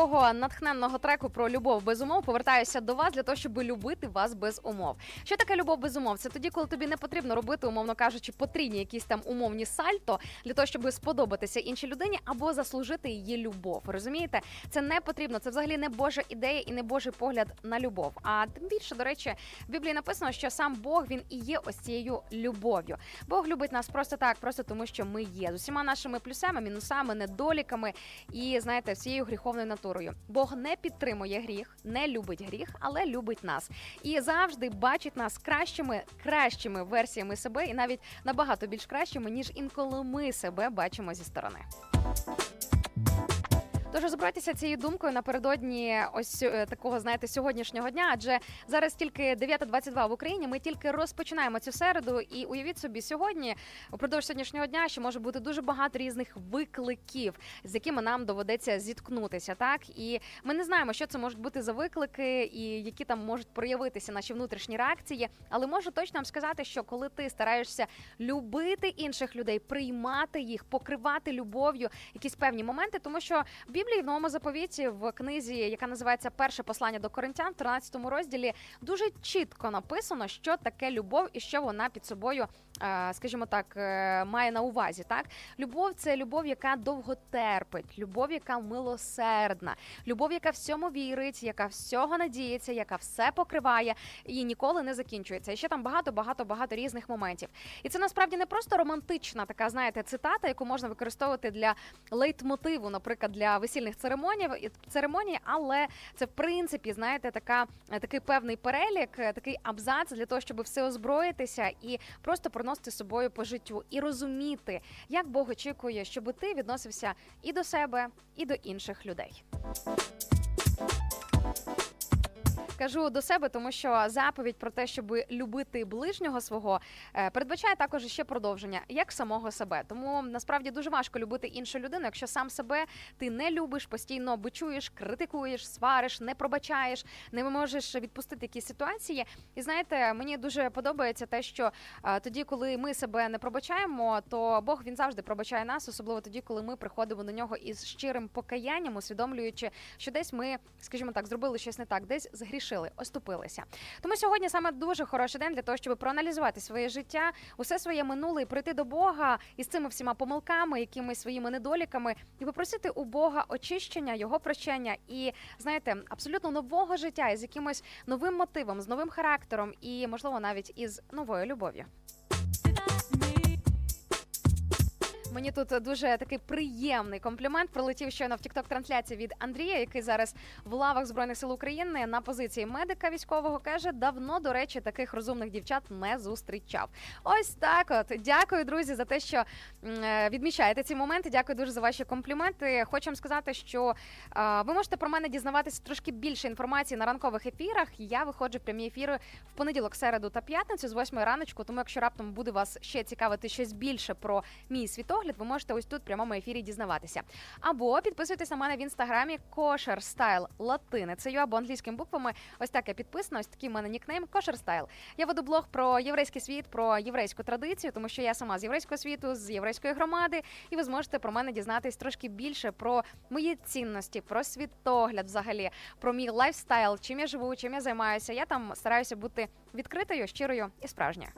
Такого натхненного треку про любов без умов повертаюся до вас для того, щоб любити вас без умов. Що таке любов без умов? Це тоді, коли тобі не потрібно робити, умовно кажучи, потрібні якісь там умовні сальто для того, щоб сподобатися іншій людині або заслужити її любов. Розумієте? Це не потрібно. Це взагалі не Божа ідея і не Божий погляд на любов. А тим більше, до речі, в Біблії написано, що сам Бог він і є ось цією любов'ю. Бог любить нас просто так, просто тому, що ми є з усіма нашими плюсами, мінусами, недоліками і знаєте, всією гріховною натурою. Бог не підтримує гріх, не любить гріх, але любить нас і завжди бачить нас кращими, кращими версіями себе, і навіть набагато більш кращими, ніж інколи ми себе бачимо зі сторони. Тож розбирайтеся цією думкою напередодні ось е, такого, знаєте, сьогоднішнього дня. Адже зараз тільки 9.22 в Україні. Ми тільки розпочинаємо цю середу, і уявіть собі, сьогодні упродовж сьогоднішнього дня ще може бути дуже багато різних викликів, з якими нам доведеться зіткнутися. Так і ми не знаємо, що це можуть бути за виклики, і які там можуть проявитися наші внутрішні реакції. Але можу точно вам сказати, що коли ти стараєшся любити інших людей, приймати їх, покривати любов'ю якісь певні моменти, тому що Біблії в новому заповіті в книзі, яка називається Перше послання до Коринтян, в 13 розділі, дуже чітко написано, що таке любов і що вона під собою, скажімо так, е, має на увазі. Так, любов це любов, яка довго терпить, любов, яка милосердна, любов, яка всьому вірить, яка всього надіється, яка все покриває і ніколи не закінчується. І ще там багато, багато, багато різних моментів. І це насправді не просто романтична така, знаєте, цитата, яку можна використовувати для лейтмотиву, наприклад, для весільних церемоній, церемоній, але це в принципі, знаєте, така такий певний перелік, е, такий абзац для того, щоб все озброїтися і просто проносити з собою по життю і розуміти, як Бог очікує, щоб ти відносився і до себе, і до інших людей. Кажу до себе, тому що заповідь про те, щоб любити ближнього свого, е, передбачає також ще продовження, як самого себе. Тому насправді дуже важко любити іншу людину, якщо сам себе ти не любиш, постійно бичуєш, критикуєш, свариш, не пробачаєш, не можеш відпустити якісь ситуації. І знаєте, мені дуже подобається те, що е, тоді, коли ми себе не пробачаємо, то Бог він завжди пробачає нас, особливо тоді, коли ми приходимо до нього із щирим покаянням, усвідомлюючи, що десь ми, скажімо так, зробили щось не так, десь згрішили залишили, оступилися. Тому сьогодні саме дуже хороший день для того, щоб проаналізувати своє життя, усе своє минуле і прийти до Бога із цими всіма помилками, якимись своїми недоліками, і попросити у Бога очищення, його прощення і знаєте, абсолютно нового життя із якимось новим мотивом, з новим характером і, можливо, навіть із новою любов'ю. Мені тут дуже такий приємний комплімент прилетів щойно в тікток трансляції від Андрія, який зараз в лавах збройних сил України на позиції медика військового каже: давно до речі таких розумних дівчат не зустрічав. Ось так. От дякую, друзі, за те, що е, відмічаєте ці моменти. Дякую дуже за ваші компліменти. Хочу вам сказати, що е, ви можете про мене дізнаватися трошки більше інформації на ранкових ефірах. Я виходжу в прямі ефіри в понеділок, середу та п'ятницю з 8 раночку. Тому, якщо раптом буде вас ще цікавити щось більше про мій світогляд, ви можете ось тут в прямому ефірі дізнаватися. Або підписуйтесь на мене в інстаграмі Style латиницею або англійськими буквами. Ось так я підписана. Ось такий в мене нікнейм Style. Я веду блог про єврейський світ, про єврейську традицію, тому що я сама з єврейського світу, з єврейської громади, і ви зможете про мене дізнатись трошки більше про мої цінності, про світогляд, взагалі, про мій lifestyle, чим я живу, чим я займаюся. Я там стараюся бути відкритою, щирою і справжньою.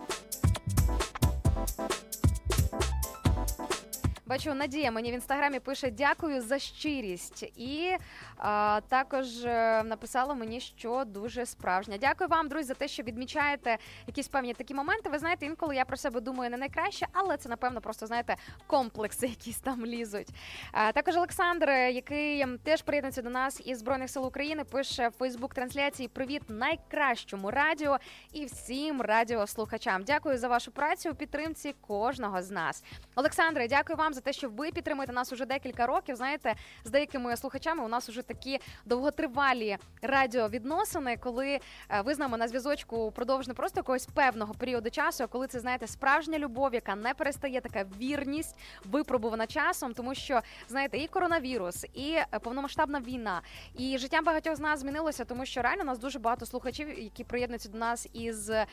え? Бачу, Надія мені в інстаграмі пише дякую за щирість, і а, також е, написала мені, що дуже справжня. Дякую вам, друзі, за те, що відмічаєте якісь певні такі моменти. Ви знаєте, інколи я про себе думаю не найкраще, але це напевно просто знаєте комплекси, якісь там лізуть. А, також Олександр, який теж приєднується до нас із збройних сил України, пише в Фейсбук трансляції Привіт найкращому радіо і всім радіослухачам. Дякую за вашу працю у підтримці кожного з нас. Олександре, дякую вам за те, що ви підтримуєте нас уже декілька років. Знаєте, з деякими слухачами у нас уже такі довготривалі радіовідносини, коли е, ви з нами на зв'язочку упродовж не просто якогось певного періоду часу, а коли це знаєте справжня любов, яка не перестає, така вірність, випробувана часом, тому що знаєте, і коронавірус, і е, повномасштабна війна, і життя багатьох з нас змінилося, тому що реально у нас дуже багато слухачів, які приєднуються до нас із е,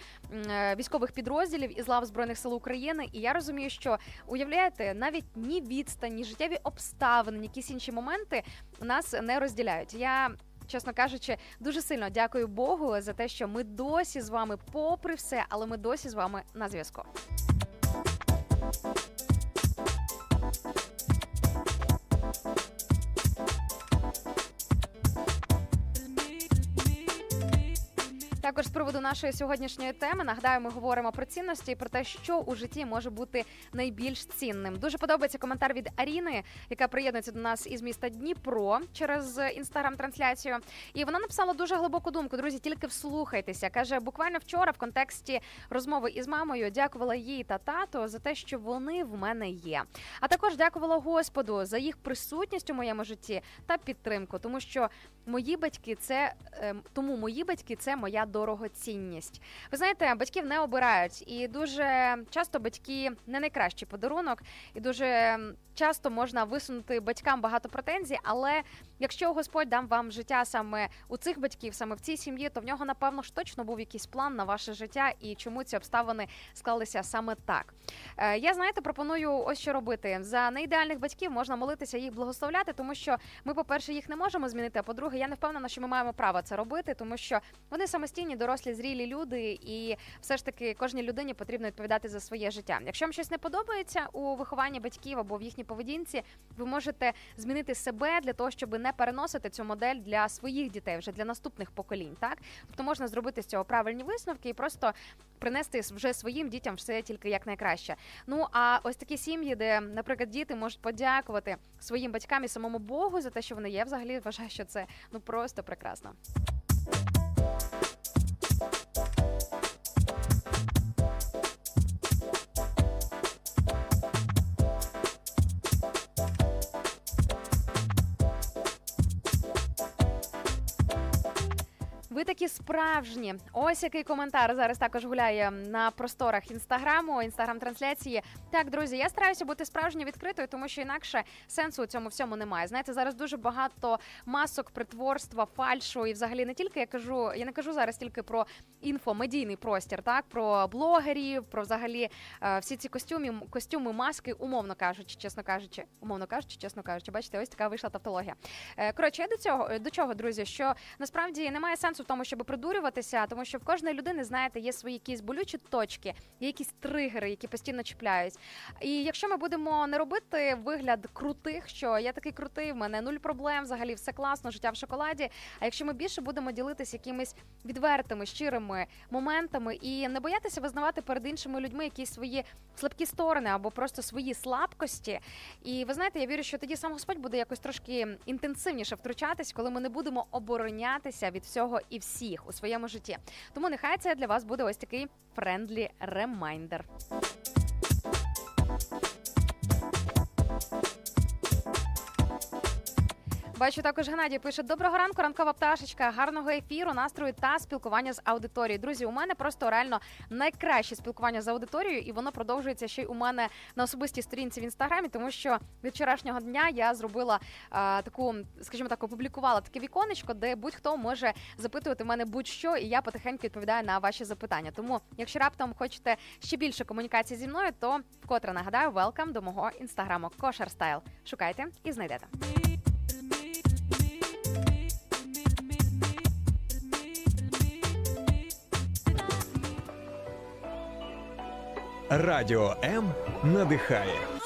військових підрозділів із лав збройних сил України. І я розумію, що уявляєте, навіть ні відстань, ні життєві обставини, якісь інші моменти нас не розділяють. Я. Чесно кажучи, дуже сильно дякую Богу за те, що ми досі з вами, попри все, але ми досі з вами на зв'язку. Також з приводу нашої сьогоднішньої теми нагадаю, ми говоримо про цінності і про те, що у житті може бути найбільш цінним. Дуже подобається коментар від Аріни, яка приєднується до нас із міста Дніпро через інстаграм-трансляцію. І вона написала дуже глибоку думку. Друзі, тільки вслухайтеся. каже, буквально вчора в контексті розмови із мамою дякувала їй та тато за те, що вони в мене є. А також дякувала Господу за їх присутність у моєму житті та підтримку, тому що мої батьки це ем, тому мої батьки це моя дорогоцінність. Ви знаєте, батьків не обирають, і дуже часто батьки не найкращий подарунок, і дуже часто можна висунути батькам багато претензій. Але якщо Господь дав вам життя саме у цих батьків, саме в цій сім'ї, то в нього напевно ж точно був якийсь план на ваше життя і чому ці обставини склалися саме так. Е, Я знаєте, пропоную ось що робити за неідеальних батьків. Можна молитися їх благословляти, тому що ми, по-перше, їх не можемо змінити. А по-друге, я не впевнена, що ми маємо право це робити, тому що вони самостійні, дорослі, зрілі люди, і все ж таки кожній людині потрібно відповідати за своє життя. Якщо вам щось не подобається у вихованні батьків або в їхній поведінці, ви можете змінити себе для того, щоб не переносити цю модель для своїх дітей, вже для наступних поколінь. Так, тобто можна зробити з цього правильні висновки і просто принести вже своїм дітям все тільки як найкраще. Ну а ось такі сім'ї, де, наприклад, діти можуть подякувати своїм батькам і самому Богу за те, що вони є. Взагалі вважаю, що це ну просто прекрасно. Ви такі справжні. Ось який коментар зараз також гуляє на просторах інстаграму, інстаграм-трансляції. Так, друзі, я стараюся бути справжньо відкритою, тому що інакше сенсу у цьому всьому немає. Знаєте, зараз дуже багато масок, притворства, фальшу, і взагалі не тільки я кажу, я не кажу зараз тільки про інфомедійний простір, так про блогерів, про взагалі е, всі ці костюми, костюми, маски, умовно кажучи, чесно кажучи, умовно кажучи, чесно кажучи, бачите, ось така вийшла тавтологія. Е, Коротше, я до цього до чого, друзі, що насправді немає сенсу тому, щоб придурюватися, тому що в кожної людини, знаєте, є свої якісь болючі точки, є якісь тригери, які постійно чіпляють. І якщо ми будемо не робити вигляд крутих, що я такий крутий, в мене нуль проблем, взагалі все класно, життя в шоколаді. А якщо ми більше будемо ділитися якимись відвертими, щирими моментами і не боятися визнавати перед іншими людьми якісь свої слабкі сторони або просто свої слабкості. І ви знаєте, я вірю, що тоді сам Господь буде якось трошки інтенсивніше втручатись, коли ми не будемо оборонятися від всього і всіх у своєму житті. Тому нехай це для вас буде ось такий friendly reminder. Бачу, також Геннадій пише: Доброго ранку, ранкова пташечка, гарного ефіру, настрою та спілкування з аудиторією. Друзі, у мене просто реально найкраще спілкування з аудиторією, і воно продовжується ще й у мене на особистій сторінці в інстаграмі, тому що від вчорашнього дня я зробила а, таку, скажімо так, опублікувала таке віконечко, де будь-хто може запитувати мене будь-що, і я потихеньку відповідаю на ваші запитання. Тому, якщо раптом хочете ще більше комунікації зі мною, то вкотре нагадаю, велкам до мого інстаграму Кошер Стайл. Шукайте і знайдете. Радіо М надихає.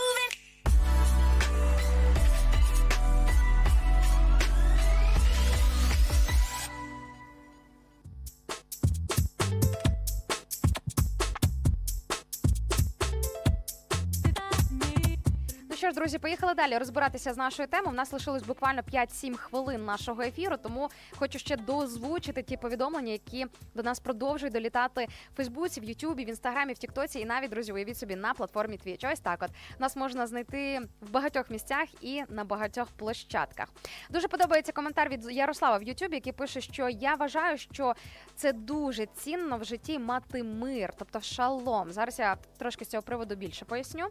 Друзі, поїхали далі розбиратися з нашою темою. У нас лишилось буквально 5-7 хвилин нашого ефіру, тому хочу ще дозвучити ті повідомлення, які до нас продовжують долітати в Фейсбуці, в Ютубі, в Інстаграмі, в Тіктоці і навіть друзі, уявіть собі на платформі Twitch. Ось так. От нас можна знайти в багатьох місцях і на багатьох площадках. Дуже подобається коментар від Ярослава в Ютубі, який пише, що я вважаю, що це дуже цінно в житті мати мир, тобто шалом. Зараз я трошки з цього приводу більше поясню,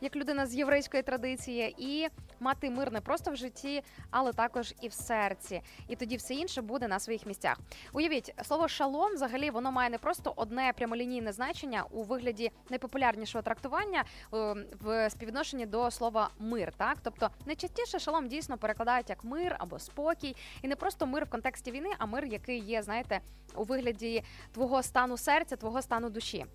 як людина з єврейської традиції, і мати мир не просто в житті, але також і в серці. І тоді все інше буде на своїх місцях. Уявіть, слово шалом взагалі воно має не просто одне прямолінійне значення у вигляді найпопулярнішого трактування е, в співвідношенні до слова мир. Так, тобто найчастіше шалом дійсно перекладають як мир або спокій, і не просто мир в контексті війни, а мир, який є, знаєте, у вигляді твого стану серця, твого стану душі.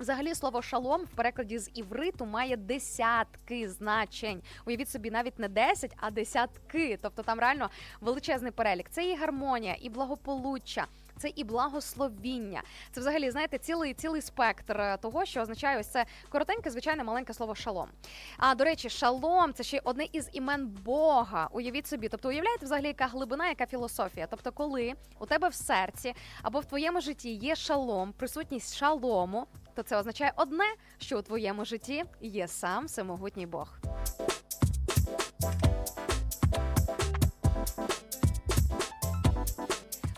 Взагалі слово шалом в перекладі з івриту має десятки значень. Уявіть собі, навіть не 10, а десятки. Тобто там реально величезний перелік. Це і гармонія, і благополуччя. Це і благословіння. Це взагалі знаєте цілий цілий спектр е, того, що означає ось це коротеньке, звичайне маленьке слово шалом. А до речі, шалом це ще одне із імен Бога. Уявіть собі, тобто уявляєте взагалі, яка глибина, яка філософія. Тобто, коли у тебе в серці або в твоєму житті є шалом, присутність шалому, то це означає одне, що у твоєму житті є сам всемогутній Бог.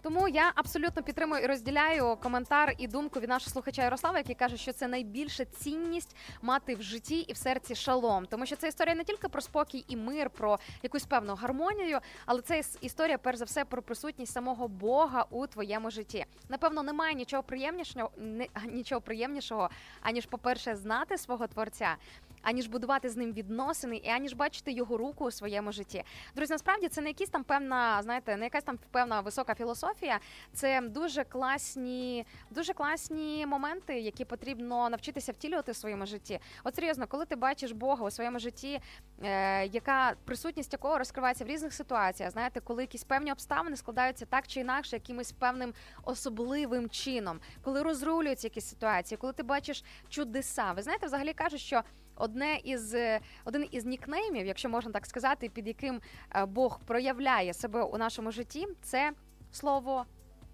Тому я абсолютно підтримую і розділяю коментар і думку від нашого слухача Ярослава, який каже, що це найбільша цінність мати в житті і в серці шалом. Тому що це історія не тільки про спокій і мир, про якусь певну гармонію, але це історія, перш за все, про присутність самого Бога у твоєму житті. Напевно, немає нічого приємнішого, [LAUGHS] нічого приємнішого, аніж, по-перше, знати свого творця. Аніж будувати з ним відносини, і аніж бачити його руку у своєму житті. Друзі, насправді це не якісь там певна, знаєте, не якась там певна висока філософія. Це дуже класні, дуже класні моменти, які потрібно навчитися втілювати в своєму житті. От серйозно, коли ти бачиш Бога у своєму житті, е, яка присутність якого розкривається в різних ситуаціях, знаєте, коли якісь певні обставини складаються так чи інакше, якимось певним особливим чином, коли розрулюються якісь ситуації, коли ти бачиш чудеса. Ви знаєте, взагалі кажуть, що одне із е, один із нікнеймів, якщо можна так сказати, під яким е, Бог проявляє себе у нашому житті, це слово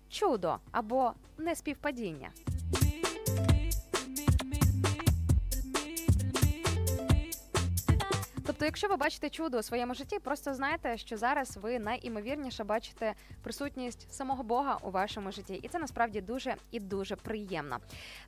чудо або неспівпадіння. Тобто, якщо ви бачите чудо у своєму житті, просто знайте, що зараз ви найімовірніше бачите присутність самого Бога у вашому житті, і це насправді дуже і дуже приємно.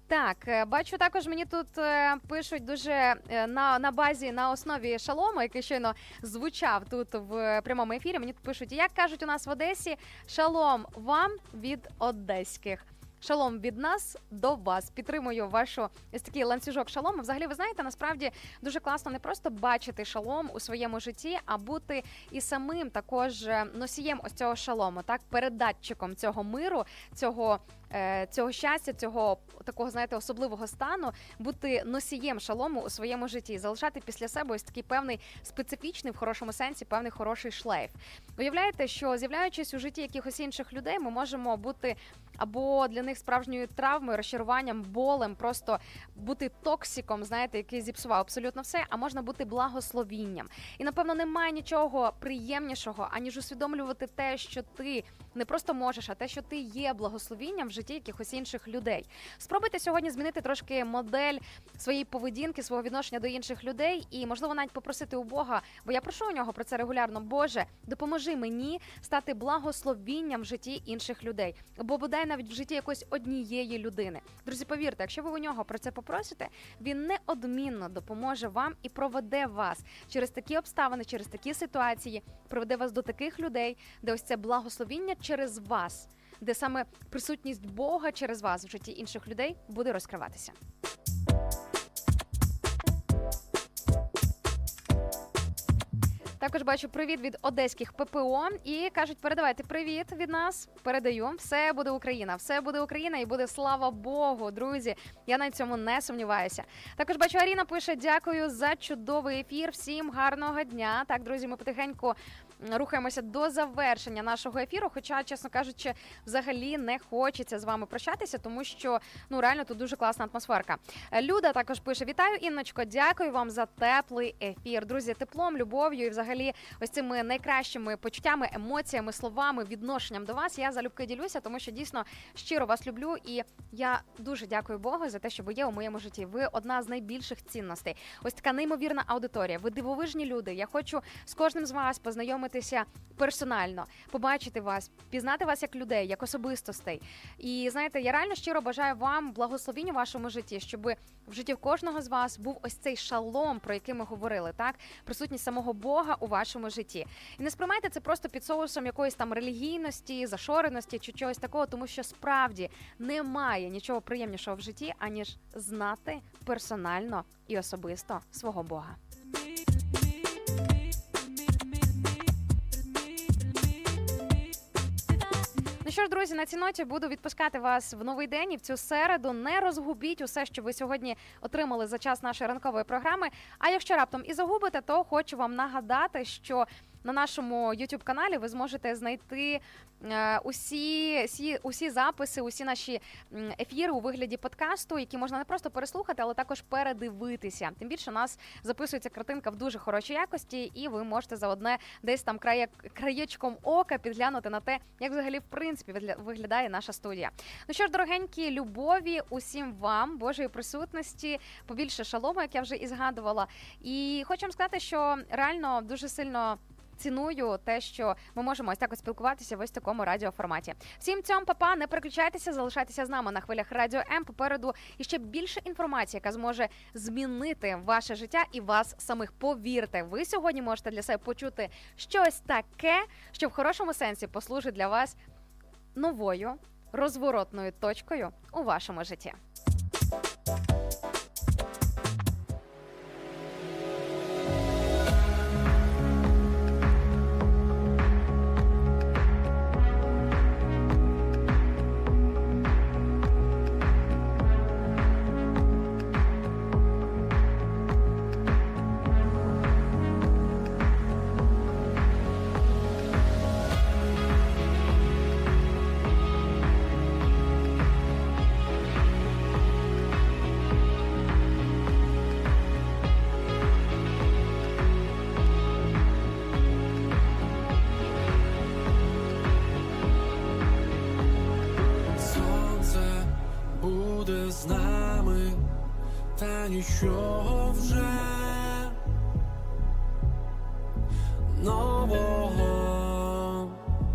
Так, е, бачу також мені тут е, пишуть дуже е, на, на базі на основі шалому, який щойно звучав тут в прямому ефірі. Мені тут пишуть, як кажуть у нас в Одесі, шалом вам від одеських. Шалом від нас до вас. Підтримую вашу ось такий ланцюжок шалому. Взагалі, ви знаєте, насправді дуже класно не просто бачити шалом у своєму житті, а бути і самим також е, носієм ось цього шалому, так передатчиком цього миру, цього. е, Цього щастя, цього такого знаєте особливого стану, бути носієм шалому у своєму житті, залишати після себе ось такий певний специфічний в хорошому сенсі, певний хороший шлейф. Уявляєте, що з'являючись у житті якихось інших людей, ми можемо бути або для них справжньою травмою, розчаруванням, болем, просто бути токсиком, знаєте, який зіпсував абсолютно все, а можна бути благословінням. І напевно немає нічого приємнішого, аніж усвідомлювати те, що ти не просто можеш, а те, що ти є благословінням в житті якихось інших людей. Спробуйте сьогодні змінити трошки модель своєї поведінки, свого відношення до інших людей, і можливо навіть попросити у Бога, бо я прошу у нього про це регулярно. Боже, допоможи мені стати благословінням в житті інших людей, або бодай навіть в житті якоїсь однієї людини. Друзі, повірте, якщо ви у нього про це попросите, він неодмінно допоможе вам і проведе вас через такі обставини, через такі ситуації, проведе вас до таких людей, де ось це благословіння через вас, де саме присутність Бога через вас в житті інших людей буде розкриватися. Також бачу привіт від одеських ППО і кажуть, передавайте привіт від нас. Передаю. Все буде Україна, все буде Україна і буде слава Богу, друзі. Я на цьому не сумніваюся. Також бачу, Аріна пише: дякую за чудовий ефір. Всім гарного дня. Так, друзі, ми потихеньку рухаємося до завершення нашого ефіру. Хоча, чесно кажучи, взагалі не хочеться з вами прощатися, тому що ну реально тут дуже класна атмосферка. Люда також пише: Вітаю, Інночко, дякую вам за теплий ефір. Друзі, теплом, любов'ю і взагалі ось цими найкращими почуттями, емоціями, словами, відношенням до вас. Я залюбки ділюся, тому що дійсно щиро вас люблю, і я дуже дякую Богу за те, що ви є у моєму житті. Ви одна з найбільших цінностей. Ось така неймовірна аудиторія. Ви дивовижні люди. Я хочу з кожним з вас познайомитися персонально, побачити вас, пізнати вас як людей, як особистостей. І знаєте, я реально щиро бажаю вам благословіння у вашому житті, щоб в житті кожного з вас був ось цей шалом, про який ми говорили, так присутність самого Бога у вашому житті. І не сприймайте це просто під соусом якоїсь там релігійності, зашореності чи чогось такого, тому що справді немає нічого приємнішого в житті, аніж знати персонально і особисто свого Бога. Ну що ж, друзі, на цій ноті буду відпускати вас в новий день і в цю середу. Не розгубіть усе, що ви сьогодні отримали за час нашої ранкової програми. А якщо раптом і загубите, то хочу вам нагадати, що на нашому youtube каналі ви зможете знайти е, усі, усі, усі записи, усі наші ефіри у вигляді подкасту, які можна не просто переслухати, але також передивитися. Тим більше нас записується картинка в дуже хорошій якості, і ви можете за одне десь там крає, краєчком ока підглянути на те, як взагалі в принципі виглядає наша студія. Ну що ж, дорогенькі, любові усім вам, Божої присутності, побільше шалому, як я вже і згадувала. І хочу вам сказати, що реально дуже сильно. Ціную те, що ми можемо ось так от спілкуватися в ось такому радіоформаті. Всім цьому, папа, не переключайтеся, залишайтеся з нами на хвилях радіо М. Попереду і ще більше інформації, яка зможе змінити ваше життя і вас самих. Повірте, ви сьогодні можете для себе почути щось таке, що в хорошому сенсі послужить для вас новою розворотною точкою у вашому житті.